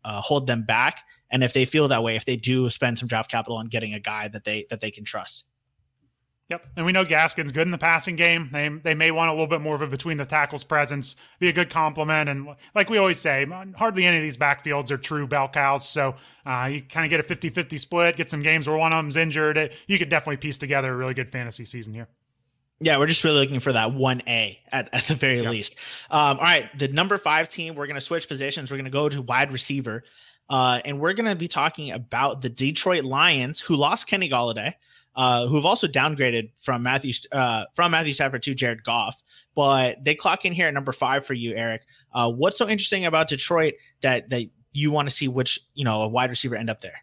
uh, hold them back, and if they feel that way, if they do spend some draft capital on getting a guy that they that they can trust. Yep, and we know Gaskin's good in the passing game. They they may want a little bit more of a between the tackles presence, be a good complement, and like we always say, hardly any of these backfields are true bell cows. So uh, you kind of get a 50-50 split, get some games where one of them's injured. You could definitely piece together a really good fantasy season here. Yeah, we're just really looking for that one A at, at the very least. Um, all right, the number five team, we're going to switch positions. We're going to go to wide receiver, uh, and we're going to be talking about the Detroit Lions, who lost Kenny Golladay uh, who have also downgraded from Matthew uh, from Matthew Stafford to Jared Goff. But they clock in here at number five for you, Eric. Uh, what's so interesting about Detroit that that you want to see which you know a wide receiver end up there.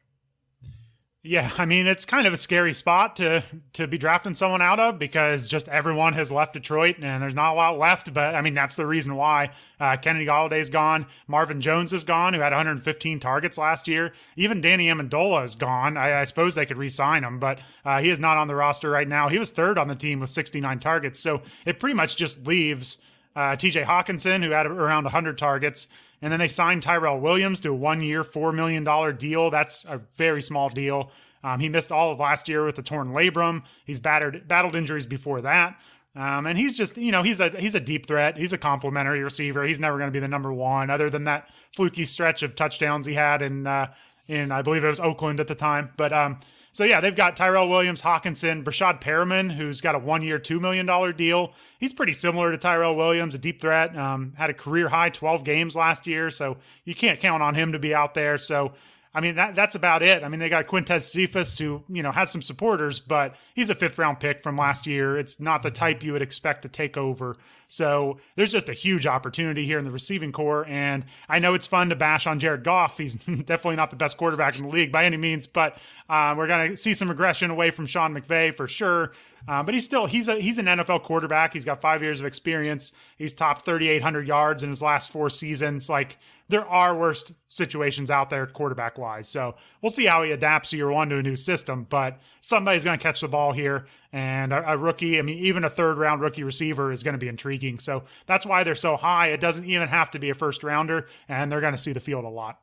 Yeah, I mean it's kind of a scary spot to to be drafting someone out of because just everyone has left Detroit and there's not a lot left. But I mean that's the reason why uh, Kennedy Golladay's gone, Marvin Jones is gone, who had 115 targets last year. Even Danny Amendola is gone. I, I suppose they could re-sign him, but uh, he is not on the roster right now. He was third on the team with 69 targets, so it pretty much just leaves uh, T.J. Hockenson, who had around 100 targets, and then they signed Tyrell Williams to a one year, $4 million deal. That's a very small deal. Um, he missed all of last year with a torn labrum. He's battered, battled injuries before that. Um, and he's just, you know, he's a he's a deep threat. He's a complementary receiver. He's never going to be the number one, other than that fluky stretch of touchdowns he had in uh, in I believe it was Oakland at the time. But um, so yeah, they've got Tyrell Williams, Hockenson, Breshad Perriman, who's got a one-year, two million dollar deal. He's pretty similar to Tyrell Williams, a deep threat. Um, had a career high twelve games last year, so you can't count on him to be out there. So I mean, that that's about it. I mean, they got Quintez Cephus, who, you know, has some supporters, but he's a fifth round pick from last year. It's not the type you would expect to take over. So there's just a huge opportunity here in the receiving corps. And I know it's fun to bash on Jared Goff. He's definitely not the best quarterback in the league by any means, but uh, we're to see some regression away from Sean McVay for sure. Uh, but he's still he's a he's an NFL quarterback. He's got five years of experience. He's topped 3,800 yards in his last four seasons. Like there are worse situations out there quarterback wise. So we'll see how he adapts year one to a new system. But somebody's going to catch the ball here, and a, a, rookie. I mean, even a third round rookie receiver is going to be intriguing. So that's why they're so high. It doesn't even have to be a first rounder, and they're going to see the field a lot.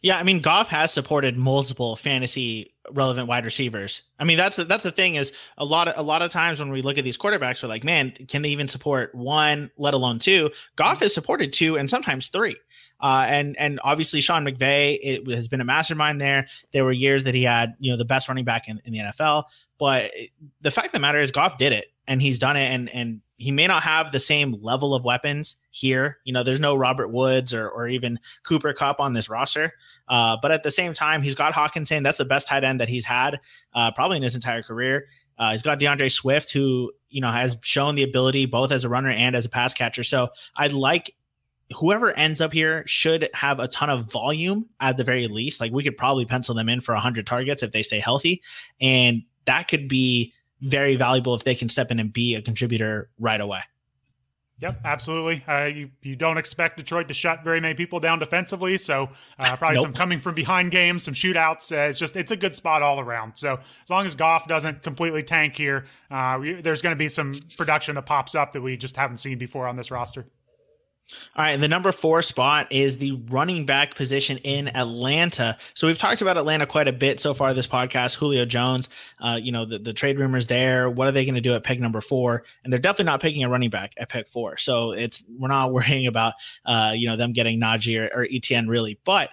Yeah, I mean, Goff has supported multiple fantasy relevant wide receivers. I mean, that's the, that's the thing is a lot of a lot of times when we look at these quarterbacks, we're like, man, can they even support one, let alone two? Goff mm-hmm. has supported two and sometimes three. Uh, and and obviously Sean McVay it has been a mastermind there. There were years that he had you know the best running back in, in the NFL, but the fact of the matter is Goff did it and he's done it and and he may not have the same level of weapons here. You know, there's no Robert Woods or or even Cooper Kupp on this roster. Uh, but at the same time, he's got Hockenson. That's the best tight end that he's had uh, probably in his entire career. Uh, he's got D'Andre Swift, who you know has shown the ability both as a runner and as a pass catcher. So I'd like whoever ends up here should have a ton of volume at the very least. Like we could probably pencil them in for 100 targets if they stay healthy. And that could be very valuable if they can step in and be a contributor right away. Yep, absolutely. Uh, you you don't expect Detroit to shut very many people down defensively, so uh, probably nope. some coming from behind games, some shootouts. Uh, it's just it's a good spot all around. So as long as Goff doesn't completely tank here, uh, we, there's going to be some production that pops up that we just haven't seen before on this roster. All right, the number four spot is the running back position in Atlanta. So we've talked about Atlanta quite a bit so far this podcast. Julio Jones, uh, you know the, the trade rumors there. What are they going to do at pick number four? And they're definitely not picking a running back at pick four. So it's we're not worrying about uh, you know them getting Najee or, or Etienne really, but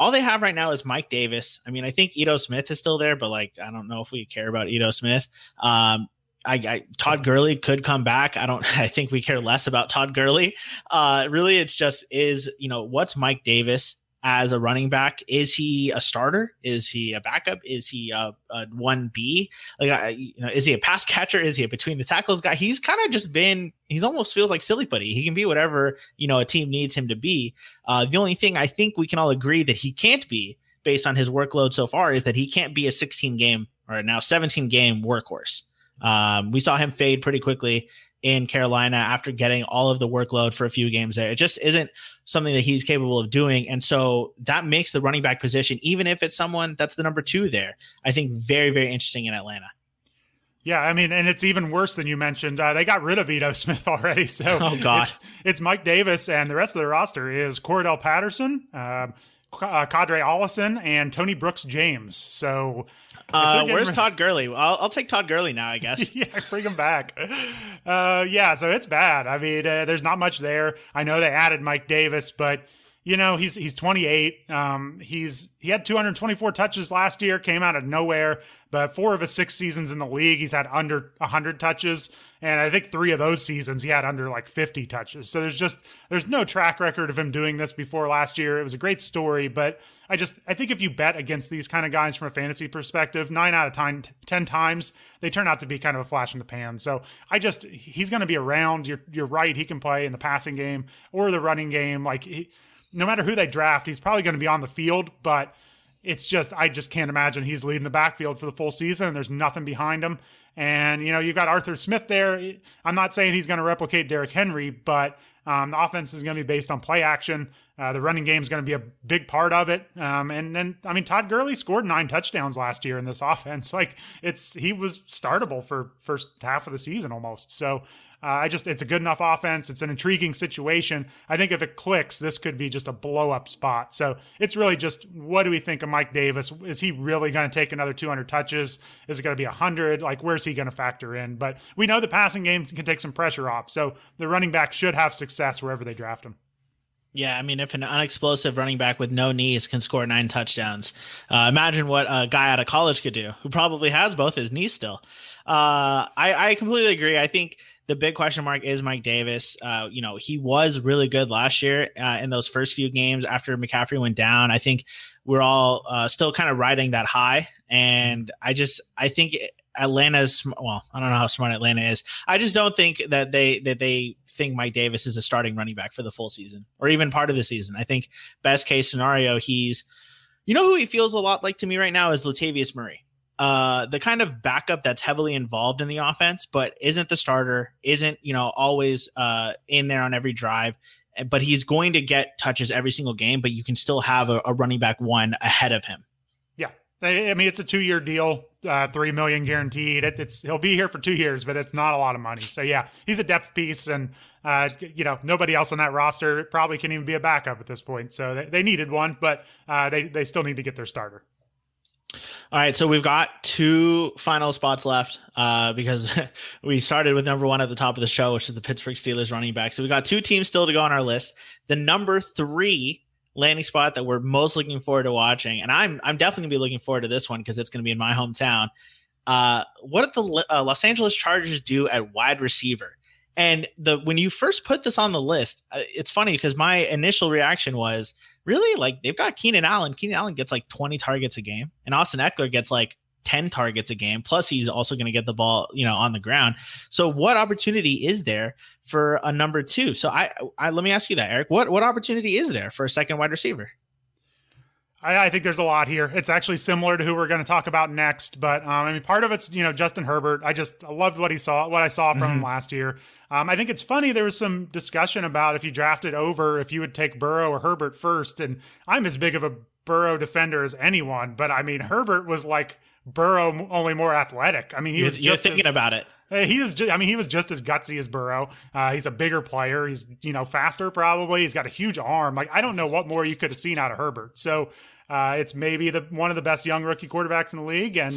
all they have right now is Mike Davis. I mean, I think Ito Smith is still there, but like I don't know if we care about Ito Smith. Um, I, I, Todd Gurley could come back. I don't. I think we care less about Todd Gurley. Uh, really, it's just is you know what's Mike Davis as a running back? Is he a starter? Is he a backup? Is he a one B? Like you know, is he a pass catcher? Is he a between the tackles guy? He's kind of just been. He's almost feels like silly putty. He can be whatever you know a team needs him to be. Uh, the only thing I think we can all agree that he can't be based on his workload so far is that he can't be a 16 game or now 17 game workhorse. Um, we saw him fade pretty quickly in Carolina after getting all of the workload for a few games there. It just isn't something that he's capable of doing. And so that makes the running back position, even if it's someone that's the number two there, I think very, very interesting in Atlanta. Yeah, I mean, and it's even worse than you mentioned. Uh, they got rid of Ito Smith already, so oh god, it's, it's, Mike Davis, and the rest of the roster is Cordarrelle Patterson, uh, uh, Qadree Ollison, and Tony Brooks James. So uh, where's Todd Gurley? I'll, I'll, take Todd Gurley now, I guess. yeah, bring him back. Uh, yeah, so it's bad. I mean, uh, there's not much there. I know they added Mike Davis, but you know he's he's 28. Um, he's he had 224 touches last year, came out of nowhere. But four of his six seasons in the league, he's had under 100 touches. And I think three of those seasons he had under like 50 touches. So there's just there's no track record of him doing this before last year. It was a great story, but I just I think if you bet against these kind of guys from a fantasy perspective, nine out of 10, 10 times they turn out to be kind of a flash in the pan. So I just he's going to be around. You're you're right. He can play in the passing game or the running game. Like he, no matter who they draft, he's probably going to be on the field, but it's just I just can't imagine he's leading the backfield for the full season. There's nothing behind him. And you know, you've got Arthur Smith there. I'm not saying he's going to replicate Derrick Henry, but um, the offense is going to be based on play action. Uh, the running game is going to be a big part of it. Um, and then, I mean, Todd Gurley scored nine touchdowns last year in this offense. Like it's he was startable for first half of the season almost. So uh, I just, it's a good enough offense. It's an intriguing situation. I think if it clicks, this could be just a blow up spot. So it's really just what do we think of Mike Davis? Is he really going to take another 200 touches? Is it going to be 100? Like, where's he going to factor in? But we know the passing game can take some pressure off. So the running back should have success wherever they draft him. Yeah, I mean, if an unexplosive running back with no knees can score nine touchdowns, uh, imagine what a guy out of college could do, who probably has both his knees still. Uh, I, I completely agree. I think the big question mark is Mike Davis. Uh, you know, he was really good last year uh, in those first few games after McCaffrey went down. I think we're all uh, still kind of riding that high, and I just I think Atlanta's well, I don't know how smart Atlanta is. I just don't think that they that they think Mike Davis is a starting running back for the full season or even part of the season. I think best case scenario, he's you know who he feels a lot like to me right now is Latavius Murray uh the kind of backup that's heavily involved in the offense but isn't the starter isn't you know always uh in there on every drive but he's going to get touches every single game but you can still have a, a running back one ahead of him yeah i mean it's a two year deal uh three million guaranteed it, it's he'll be here for two years but it's not a lot of money so yeah he's a depth piece and uh, you know, nobody else on that roster probably can even be a backup at this point. So they, they needed one, but uh, they they still need to get their starter. All right, so we've got two final spots left uh, because we started with number one at the top of the show, which is the Pittsburgh Steelers running back. So we've got two teams still to go on our list. The number three landing spot that we're most looking forward to watching, and I'm I'm definitely gonna be looking forward to this one because it's gonna be in my hometown. Uh, what did the uh, Los Angeles Chargers do at wide receiver? And the when you first put this on the list, uh, it's funny because my initial reaction was really like they've got Keenan Allen. Keenan Allen gets like 20 targets a game, and Austin Ekeler gets like 10 targets a game. Plus, he's also going to get the ball, you know, on the ground. So, what opportunity is there for a number two? So, I, I let me ask you that, Eric. What what opportunity is there for a second wide receiver? I, I, think there's a lot here. It's actually similar to who we're going to talk about next, but um, I mean, part of it's you know Justin Herbert. I just loved what he saw, what I saw from mm-hmm. him last year. Um, I think it's funny. There was some discussion about if you drafted over, if you would take Burrow or Herbert first, and I'm as big of a Burrow defender as anyone, but I mean Herbert was like Burrow only more athletic. I mean, he was just thinking as, about it. He was, just, I mean, he was just as gutsy as Burrow. Uh, he's a bigger player. He's, you know, faster probably. He's got a huge arm. Like I don't know what more you could have seen out of Herbert. So uh, it's maybe the one of the best young rookie quarterbacks in the league, and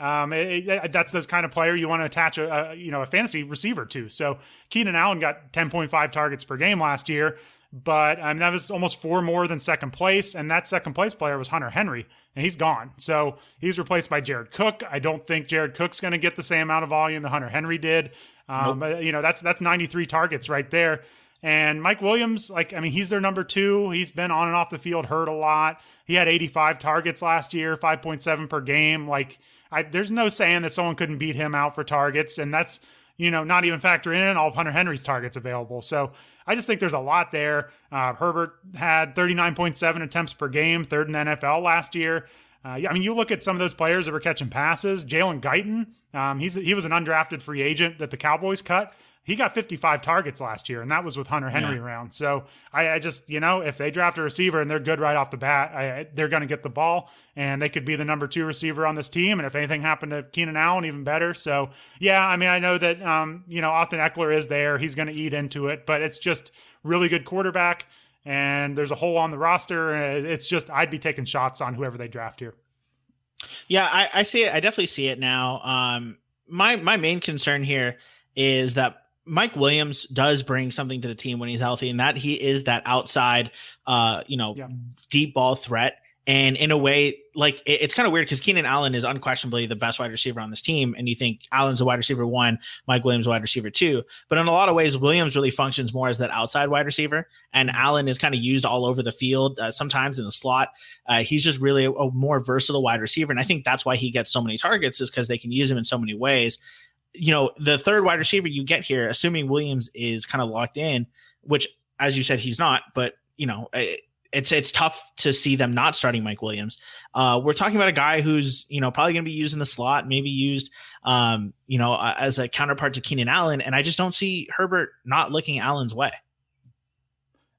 um, it, it, that's the kind of player you want to attach a, a, you know a fantasy receiver to. So Keenan Allen got 10.5 targets per game last year, but mean that was almost four more than second place, and that second place player was Hunter Henry, and he's gone. So he's replaced by Jared Cook. I don't think Jared Cook's going to get the same amount of volume that Hunter Henry did. Um, nope. But you know that's that's 93 targets right there. And Mike Williams, like, I mean, he's their number two. He's been on and off the field, hurt a lot. He had 85 targets last year, 5.7 per game. Like, I, there's no saying that someone couldn't beat him out for targets. And that's, you know, not even factoring in all of Hunter Henry's targets available. So I just think there's a lot there. Uh, Herbert had 39.7 attempts per game, third in the NFL last year. Uh, I mean, you look at some of those players that were catching passes. Jalen Guyton, um, he's he was an undrafted free agent that the Cowboys cut he got 55 targets last year, and that was with Hunter Henry yeah. around. So I, I, just, you know, if they draft a receiver and they're good right off the bat, I, they're going to get the ball, and they could be the number two receiver on this team. And if anything happened to Keenan Allen, even better. So yeah, I mean, I know that, um, you know, Austin Ekeler is there; he's going to eat into it, but it's just really good quarterback, and there's a hole on the roster. It's just I'd be taking shots on whoever they draft here. Yeah, I, I see it. I definitely see it now. Um, my my main concern here is that Mike Williams does bring something to the team when he's healthy, and that he is that outside, uh, you know, yeah. deep ball threat. And in a way, like it, it's kind of weird because Keenan Allen is unquestionably the best wide receiver on this team, and you think Allen's a wide receiver one, Mike Williams wide receiver two. But in a lot of ways, Williams really functions more as that outside wide receiver, and Allen is kind of used all over the field, uh, sometimes in the slot. Uh, he's just really a, a more versatile wide receiver, and I think that's why he gets so many targets is because they can use him in so many ways you know, the third wide receiver you get here, assuming Williams is kind of locked in, which, as you said, he's not, but you know, it's it's tough to see them not starting Mike Williams. Uh, we're talking about a guy who's you know probably going to be used in the slot, maybe used um, you know as a counterpart to Keenan Allen, and I just don't see Herbert not looking Allen's way.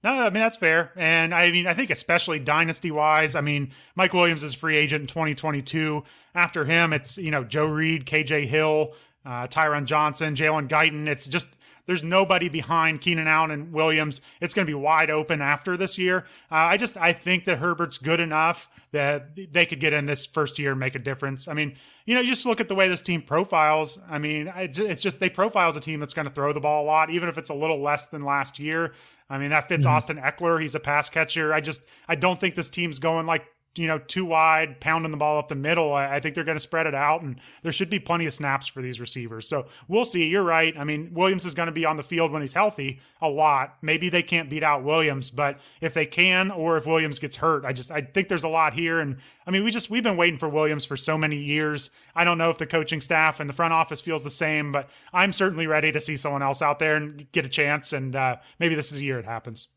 No, I mean that's fair, and I mean I think especially dynasty wise, I mean Mike Williams is free agent in 2022. After him, it's you know Joe Reed, KJ Hill, uh, Tyron Johnson, Jalen Guyton. It's just there's nobody behind Keenan Allen and Williams. It's going to be wide open after this year. Uh, I just I think that Herbert's good enough that they could get in this first year and make a difference. I mean, you know, you just look at the way this team profiles. I mean, it's just they profile as a team that's going to throw the ball a lot, even if it's a little less than last year. I mean, that fits mm-hmm. Austin Ekeler. He's a pass catcher. I just I don't think this team's going like you know, two wide, pounding the ball up the middle. I, I think they're going to spread it out, and there should be plenty of snaps for these receivers. So we'll see. You're right. I mean, Williams is going to be on the field when he's healthy a lot. Maybe they can't beat out Williams, but if they can, or if Williams gets hurt, I just I think there's a lot here. And I mean, we just we've been waiting for Williams for so many years. I don't know if the coaching staff and the front office feels the same, but I'm certainly ready to see someone else out there and get a chance. And uh, maybe this is a year it happens.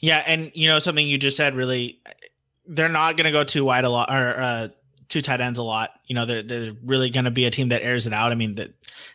Yeah, and you know something you just said really they're not going to go two wide a lot or uh, two tight ends a lot. You know, they're, they're really going to be a team that airs it out. I mean,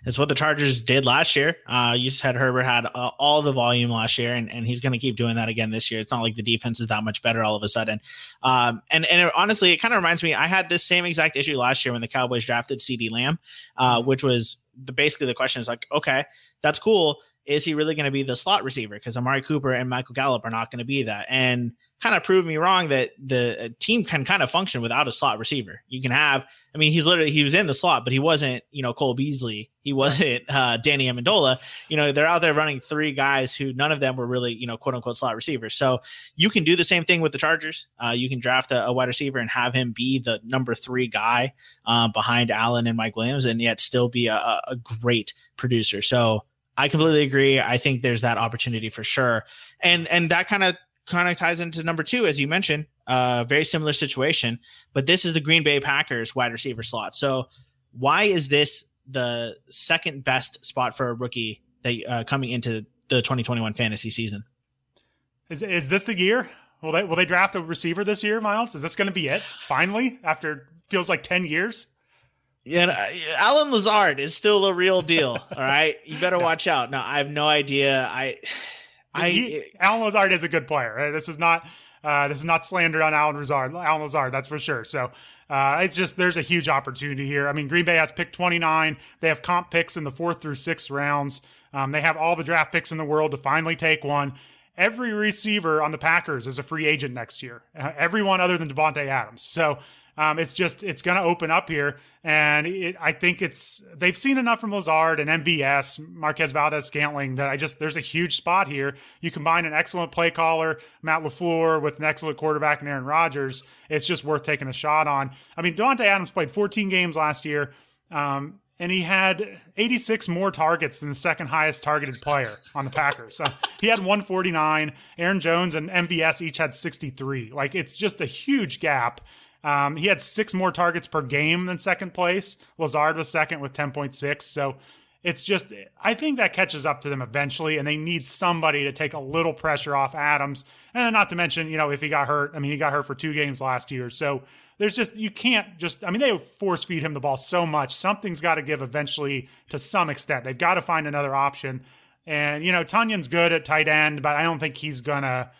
that's what the Chargers did last year. Uh, you said Herbert had uh, all the volume last year, and, and he's going to keep doing that again this year. It's not like the defense is that much better all of a sudden. Um, and and it, honestly, it kind of reminds me. I had this same exact issue last year when the Cowboys drafted CeeDee Lamb, uh, which was the basically the question is like, okay, that's cool. Is he really going to be the slot receiver? Because Amari Cooper and Michael Gallup are not going to be that. And kind of proved me wrong that the uh, team can kind of function without a slot receiver. You can have, I mean, he's literally he was in the slot, but he wasn't, you know, Cole Beasley. He wasn't uh, Danny Amendola. You know, they're out there running three guys who none of them were really, you know, quote unquote slot receivers. So you can do the same thing with the Chargers. Uh, you can draft a, a, wide receiver and have him be the number three guy uh, behind Allen and Mike Williams, and yet still be a, a great producer. So I completely agree. I think there's that opportunity for sure. And and that kind of kind of ties into number two, as you mentioned, uh, very similar situation, but this is the Green Bay Packers wide receiver slot. So why is this the second best spot for a rookie that uh, coming into the 2021 fantasy season? Is, is this the year? Will they will they draft a receiver this year, Miles? Is this going to be it finally after feels like 10 years? Yeah, uh, Allen Lazard is still a real deal. all right, you better watch out. No, I have no idea. I I he, Allen Lazard is a good player. This is not uh, this is not slander on Allen Lazard. Allen Lazard, that's for sure. So uh, it's just there's a huge opportunity here. I mean, Green Bay has picked 29. They have comp picks in the fourth through sixth rounds. Um, they have all the draft picks in the world to finally take one. Every receiver on the Packers is a free agent next year. Uh, everyone other than Davante Adams. So um, it's just it's going to open up here, and it, I think it's they've seen enough from Lazard and MVS, Marquez Valdes-Scantling that I just there's a huge spot here. You combine an excellent play caller, Matt LaFleur, with an excellent quarterback and Aaron Rodgers. It's just worth taking a shot on. I mean, Davante Adams played 14 games last year. Um, and he had 86 more targets than the second highest targeted player on the Packers. So he had 149. Aaron Jones and MVS each had 63. Like it's just a huge gap. Um, he had six more targets per game than second place. Lazard was second with 10.6. So it's just, I think that catches up to them eventually, and they need somebody to take a little pressure off Adams. And not to mention, you know, if he got hurt, I mean, he got hurt for two games last year. So there's just, you can't just, I mean, they force feed him the ball so much. Something's got to give eventually to some extent. They've got to find another option. And, you know, Tonyan's good at tight end, but I don't think he's going to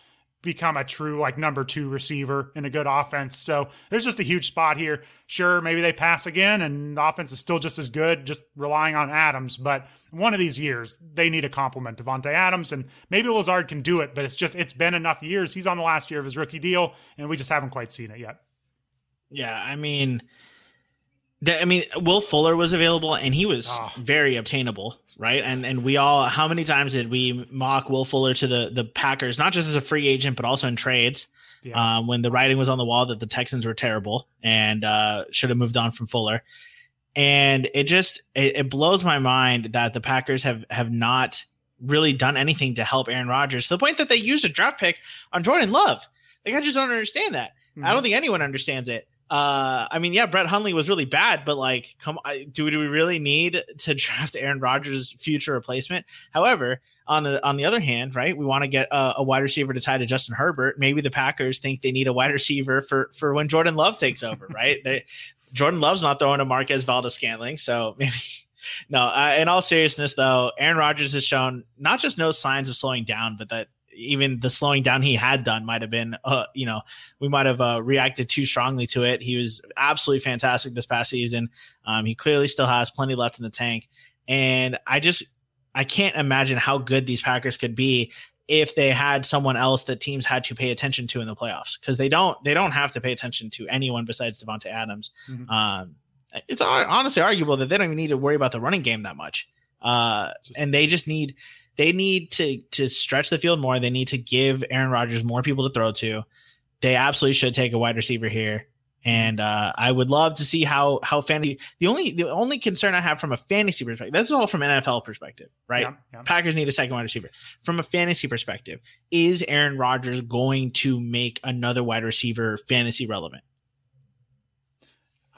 become a true like number two receiver in a good offense. So there's just a huge spot here. Sure, maybe they pass again and the offense is still just as good, just relying on Adams. But one of these years, they need a complement Davante Adams, and maybe Lazard can do it. But it's just it's been enough years. He's on the last year of his rookie deal, and we just haven't quite seen it yet. Yeah, I mean. I mean, Will Fuller was available and he was oh. very obtainable right? And and we all how many times did we mock Will Fuller to the the Packers, not just as a free agent but also in trades? Yeah. Um, when the writing was on the wall that the Texans were terrible and uh, should have moved on from Fuller, and it just it, it blows my mind that the Packers have have not really done anything to help Aaron Rodgers to the point that they used a draft pick on Jordan Love. Like I just don't understand that. Mm-hmm. I don't think anyone understands it. Uh, I mean, yeah, Brett Hundley was really bad, but like, come, do, do we really need to draft Aaron Rodgers' future replacement? However, on the on the other hand, right, we want to get a, a, wide receiver to tie to Justin Herbert. Maybe the Packers think they need a wide receiver for for when Jordan Love takes over, right? they, Jordan Love's not throwing to Marquez Valdes-Scantling, so maybe. No, uh, in all seriousness, though, Aaron Rodgers has shown not just no signs of slowing down, but that even the slowing down he had done might have been, uh, you know, we might have uh, reacted too strongly to it. He was absolutely fantastic this past season. Um, he clearly still has plenty left in the tank, and I just I can't imagine how good these Packers could be if they had someone else that teams had to pay attention to in the playoffs because they don't they don't have to pay attention to anyone besides Davante Adams. Mm-hmm. Um, it's honestly arguable that they don't even need to worry about the running game that much. Uh, and they just need they need to to stretch the field more. They need to give Aaron Rodgers more people to throw to. They absolutely should take a wide receiver here. And uh, I would love to see how how fantasy. The only the only concern I have from a fantasy perspective. This is all from NFL perspective, right? Yeah, yeah. Packers need a second wide receiver. From a fantasy perspective, is Aaron Rodgers going to make another wide receiver fantasy relevant?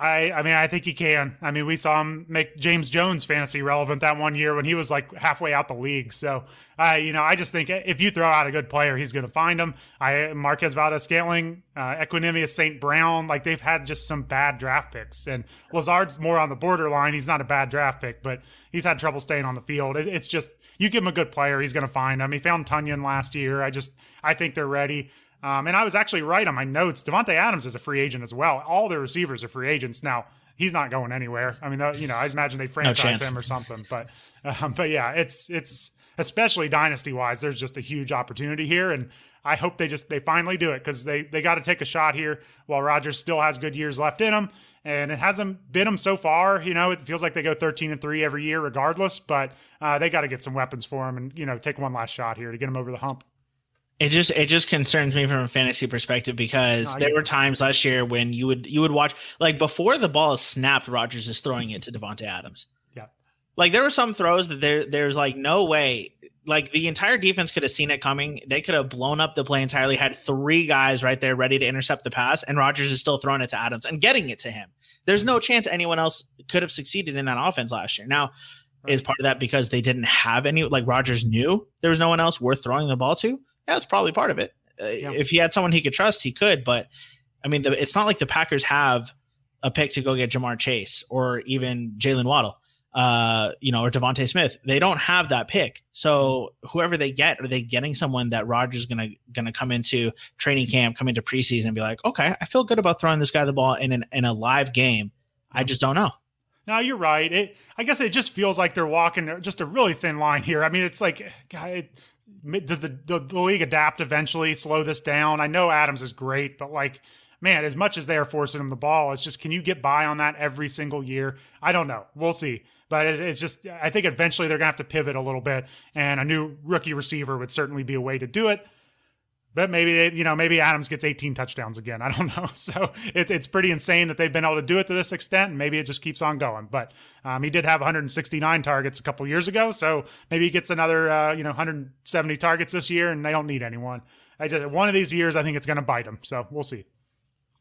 I, I mean, I think he can. I mean, we saw him make James Jones fantasy relevant that one year when he was like halfway out the league. So, I, you know, I just think if you throw out a good player, he's going to find him. I Marquez Valdes Scantling, uh, Equanimeous St. Brown, like they've had just some bad draft picks. And Lazard's more on the borderline. He's not a bad draft pick, but he's had trouble staying on the field. It, it's just you give him a good player, he's going to find him. He found Tonyan last year. I just I think they're ready. Um, and I was actually right on my notes. Davante Adams is a free agent as well. All the receivers are free agents now. He's not going anywhere. I mean, you know, I imagine they franchise no him or something. But, um, but yeah, it's it's especially dynasty wise. There's just a huge opportunity here, and I hope they just they finally do it because they they got to take a shot here while Rodgers still has good years left in him, and it hasn't been them so far. You know, it feels like they go 13 and three every year regardless, but uh, they got to get some weapons for him and you know take one last shot here to get him over the hump. It just it just concerns me from a fantasy perspective because there were times last year when you would you would watch like before the ball is snapped, Rodgers is throwing it to Davante Adams. Yeah. Like there were some throws that there there's like no way like the entire defense could have seen it coming. They could have blown up the play entirely, had three guys right there ready to intercept the pass, and Rodgers is still throwing it to Adams and getting it to him. There's no chance anyone else could have succeeded in that offense last year. Now, right. is part of that because they didn't have any like Rodgers knew there was no one else worth throwing the ball to? That's probably part of it. Uh, yeah. If he had someone he could trust, he could. But I mean, the, it's not like the Packers have a pick to go get Ja'Marr Chase or even Jaylen Waddle, uh, you know, or DeVonta Smith. They don't have that pick. So whoever they get, are they getting someone that Rodgers gonna gonna come into training camp, come into preseason, and be like, okay, I feel good about throwing this guy the ball in an, in a live game. I just don't know. No, you're right. It, I guess it just feels like they're walking just a really thin line here. I mean, it's like, God, it, does the, the, the league adapt eventually, slow this down? I know Adams is great, but like, man, as much as they are forcing him the ball, it's just can you get by on that every single year? I don't know. We'll see. But it's just, I think eventually they're going to have to pivot a little bit, and a new rookie receiver would certainly be a way to do it. But maybe they, you know, maybe Adams gets 18 touchdowns again. I don't know. So it's it's pretty insane that they've been able to do it to this extent. And maybe it just keeps on going. But um, he did have 169 targets a couple years ago, so maybe he gets another, uh, you know, 170 targets this year, and they don't need anyone. I just one of these years, I think it's going to bite them. So we'll see.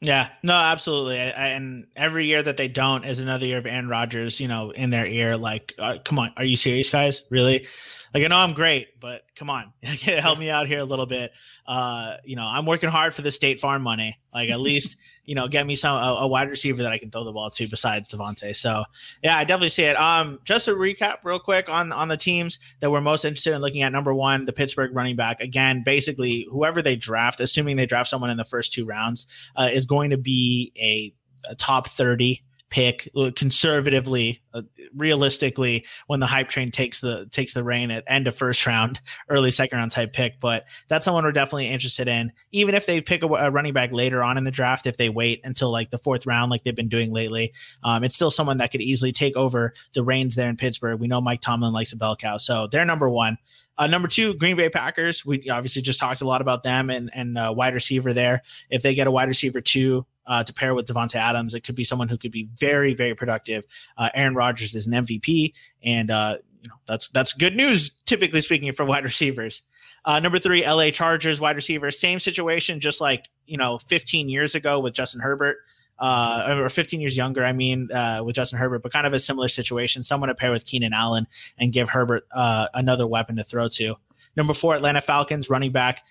Yeah, no, absolutely. I, I, and every year that they don't is another year of Aaron Rodgers, you know, in their ear. Like, uh, come on, are you serious, guys? Really? Like, I know I'm great, but come on, help me out here a little bit uh, you know, I'm working hard for the State Farm money. Like at least, you know, get me some a, a, wide receiver that I can throw the ball to besides Davante. So yeah, I definitely see it. Um, just to recap real quick on on the teams that we're most interested in looking at. Number one, the Pittsburgh running back. Again, basically whoever they draft, assuming they draft someone in the first two rounds, uh, is going to be a, a top 30 pick uh, conservatively, uh, realistically, when the hype train takes the takes the reign at end of first round, early second round type pick. But that's someone we're definitely interested in. Even if they pick a, a running back later on in the draft, if they wait until like the fourth round, like they've been doing lately, um, it's still someone that could easily take over the reins there in Pittsburgh. We know Mike Tomlin likes a bell cow, so they're number one. Uh, number two, Green Bay Packers. We obviously just talked a lot about them and and uh, wide receiver there. If they get a wide receiver two, uh, to pair with Davante Adams. It could be someone who could be very, very productive. Uh, Aaron Rodgers is an MVP, and uh, you know that's that's good news. Typically speaking, for wide receivers. Uh, number three, LA Chargers wide receiver. Same situation, just like you know, 15 years ago with Justin Herbert. uh, or 15 years younger. I mean, uh, with Justin Herbert, but kind of a similar situation. Someone to pair with Keenan Allen and give Herbert uh, another weapon to throw to. Number four, Atlanta Falcons running back.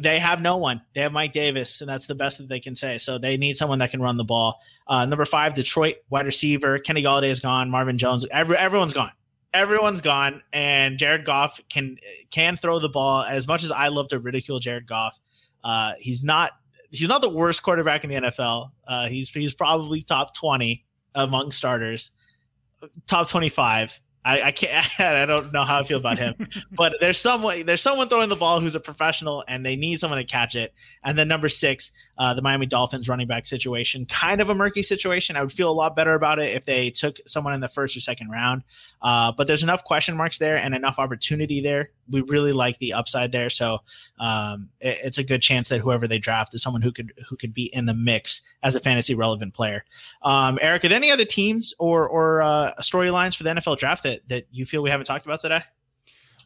They have no one. They have Mike Davis, and that's the best that they can say. So they need someone that can run the ball. Uh, number five, Detroit wide receiver. Kenny Golladay is gone. Marvin Jones. Every, everyone's gone. Everyone's gone, and Jared Goff can can throw the ball. As much as I love to ridicule Jared Goff, uh, he's not he's not the worst quarterback in the NFL. Uh, he's he's probably top twenty among starters, top twenty five. I, I can't. I don't know how I feel about him, but there's someone there's someone throwing the ball who's a professional, and they need someone to catch it. And then number six, uh, the Miami Dolphins running back situation, kind of a murky situation. I would feel a lot better about it if they took someone in the first or second round. Uh, but there's enough question marks there and enough opportunity there. We really like the upside there, so um, it, it's a good chance that whoever they draft is someone who could who could be in the mix as a fantasy relevant player. Um, Eric, are there any other teams or or uh, storylines for the NFL draft that that you feel we haven't talked about today?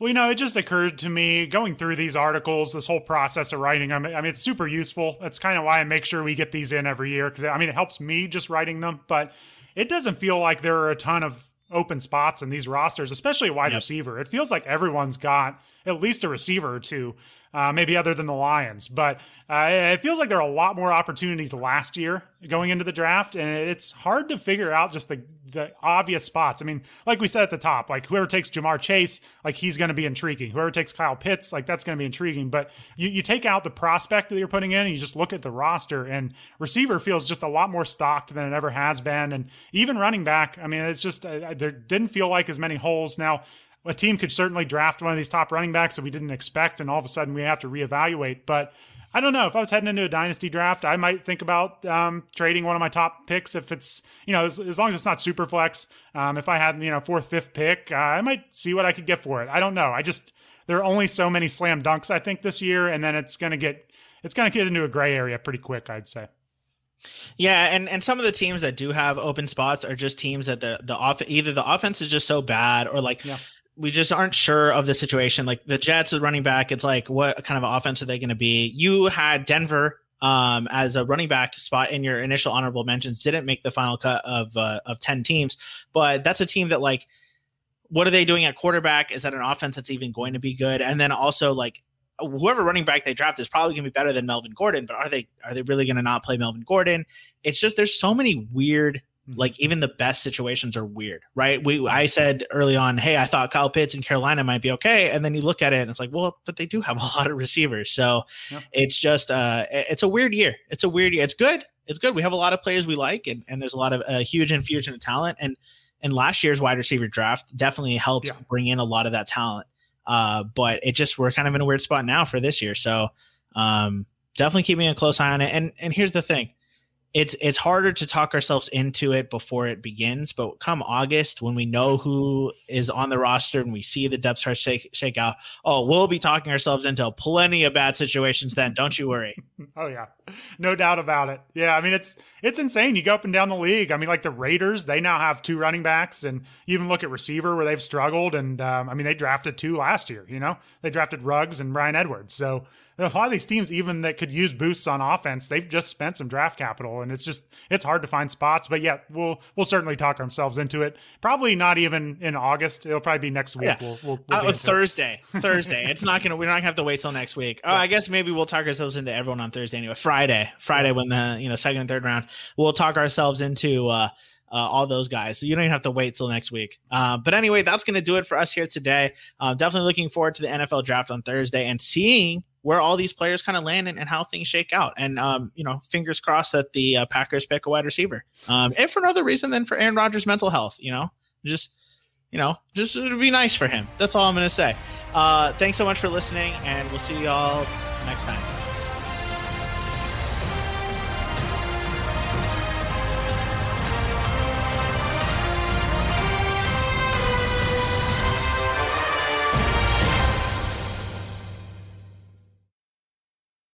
Well, you know, it just occurred to me going through these articles, this whole process of writing them. I mean, it's super useful. That's kind of why I make sure we get these in every year because I mean, it helps me just writing them, but it doesn't feel like there are a ton of open spots in these rosters, especially a wide yep. receiver. It feels like everyone's got at least a receiver or two, uh, maybe other than the Lions. But uh, it feels like there are a lot more opportunities last year going into the draft, and it's hard to figure out just the the obvious spots. I mean, like we said at the top, like whoever takes Ja'Marr Chase, like he's going to be intriguing. Whoever takes Kyle Pitts, like that's going to be intriguing. But you, you take out the prospect that you're putting in, and you just look at the roster, and receiver feels just a lot more stocked than it ever has been, and even running back. I mean, it's just uh, there didn't feel like as many holes now a team could certainly draft one of these top running backs that we didn't expect, and all of a sudden we have to reevaluate. But I don't know if I was heading into a dynasty draft, I might think about um, trading one of my top picks if it's you know as, as long as it's not super flex. Um, if I had you know fourth, fifth pick, uh, I might see what I could get for it. I don't know. I just there are only so many slam dunks I think this year, and then it's gonna get it's gonna get into a gray area pretty quick. I'd say. Yeah, and and some of the teams that do have open spots are just teams that the the off either the offense is just so bad or like yeah we just aren't sure of the situation. Like the Jets is running back, it's like what kind of offense are they going to be? You had Denver um, as a running back spot in your initial honorable mentions, didn't make the final cut of uh, of ten teams, but that's a team that like, what are they doing at quarterback? Is that an offense that's even going to be good? And then also like whoever running back they draft is probably going to be better than Melvin Gordon, but are they are they really going to not play Melvin Gordon? It's just there's so many weird like mm-hmm. even the best situations are weird, right? We I said early on, hey, I thought Kyle Pitts in Carolina might be okay, and then you look at it and it's like, well, but they do have a lot of receivers, so yep. it's just uh, it's a weird year. It's a weird year. It's good. It's good. We have a lot of players we like, and, and there's a lot of a uh, huge infusion of talent, and and last year's wide receiver draft definitely helped yeah. bring in a lot of that talent. Uh, but it just we're kind of in a weird spot now for this year, so um, definitely keeping a close eye on it. And and here's the thing it's it's harder to talk ourselves into it before it begins but come august when we know who is on the roster and we see the depth chart shake, shake out oh we'll be talking ourselves into plenty of bad situations then don't you worry. Oh yeah. No doubt about it. Yeah i mean it's it's insane. You go up and down the league. I mean like the raiders they now have two running backs and you even look at receiver where they've struggled and um, i mean they drafted two last year you know? They drafted ruggs and bryan edwards so a lot of these teams, even that could use boosts on offense, they've just spent some draft capital, and it's just it's hard to find spots. But yeah, we'll we'll certainly talk ourselves into it. Probably not even in August. It'll probably be next week. Yeah. We'll, we'll, we'll uh, Thursday. Thursday. It's not gonna. We're not gonna have to wait till next week. Oh, yeah. I guess maybe we'll talk ourselves into everyone on Thursday anyway. Friday. Friday when the you know second and third round, we'll talk ourselves into. uh uh, all those guys. So you don't even have to wait till next week. Uh, but anyway, that's going to do it for us here today. Uh, definitely looking forward to the NFL draft on Thursday and seeing where all these players kind of land and, and, how things shake out. And, um, you know, fingers crossed that the uh, Packers pick a wide receiver. Um, if for another reason than for Aaron Rodgers' mental health, you know, just, you know, just it would be nice for him. That's all I'm going to say. Uh, thanks so much for listening, and we'll see you all next time.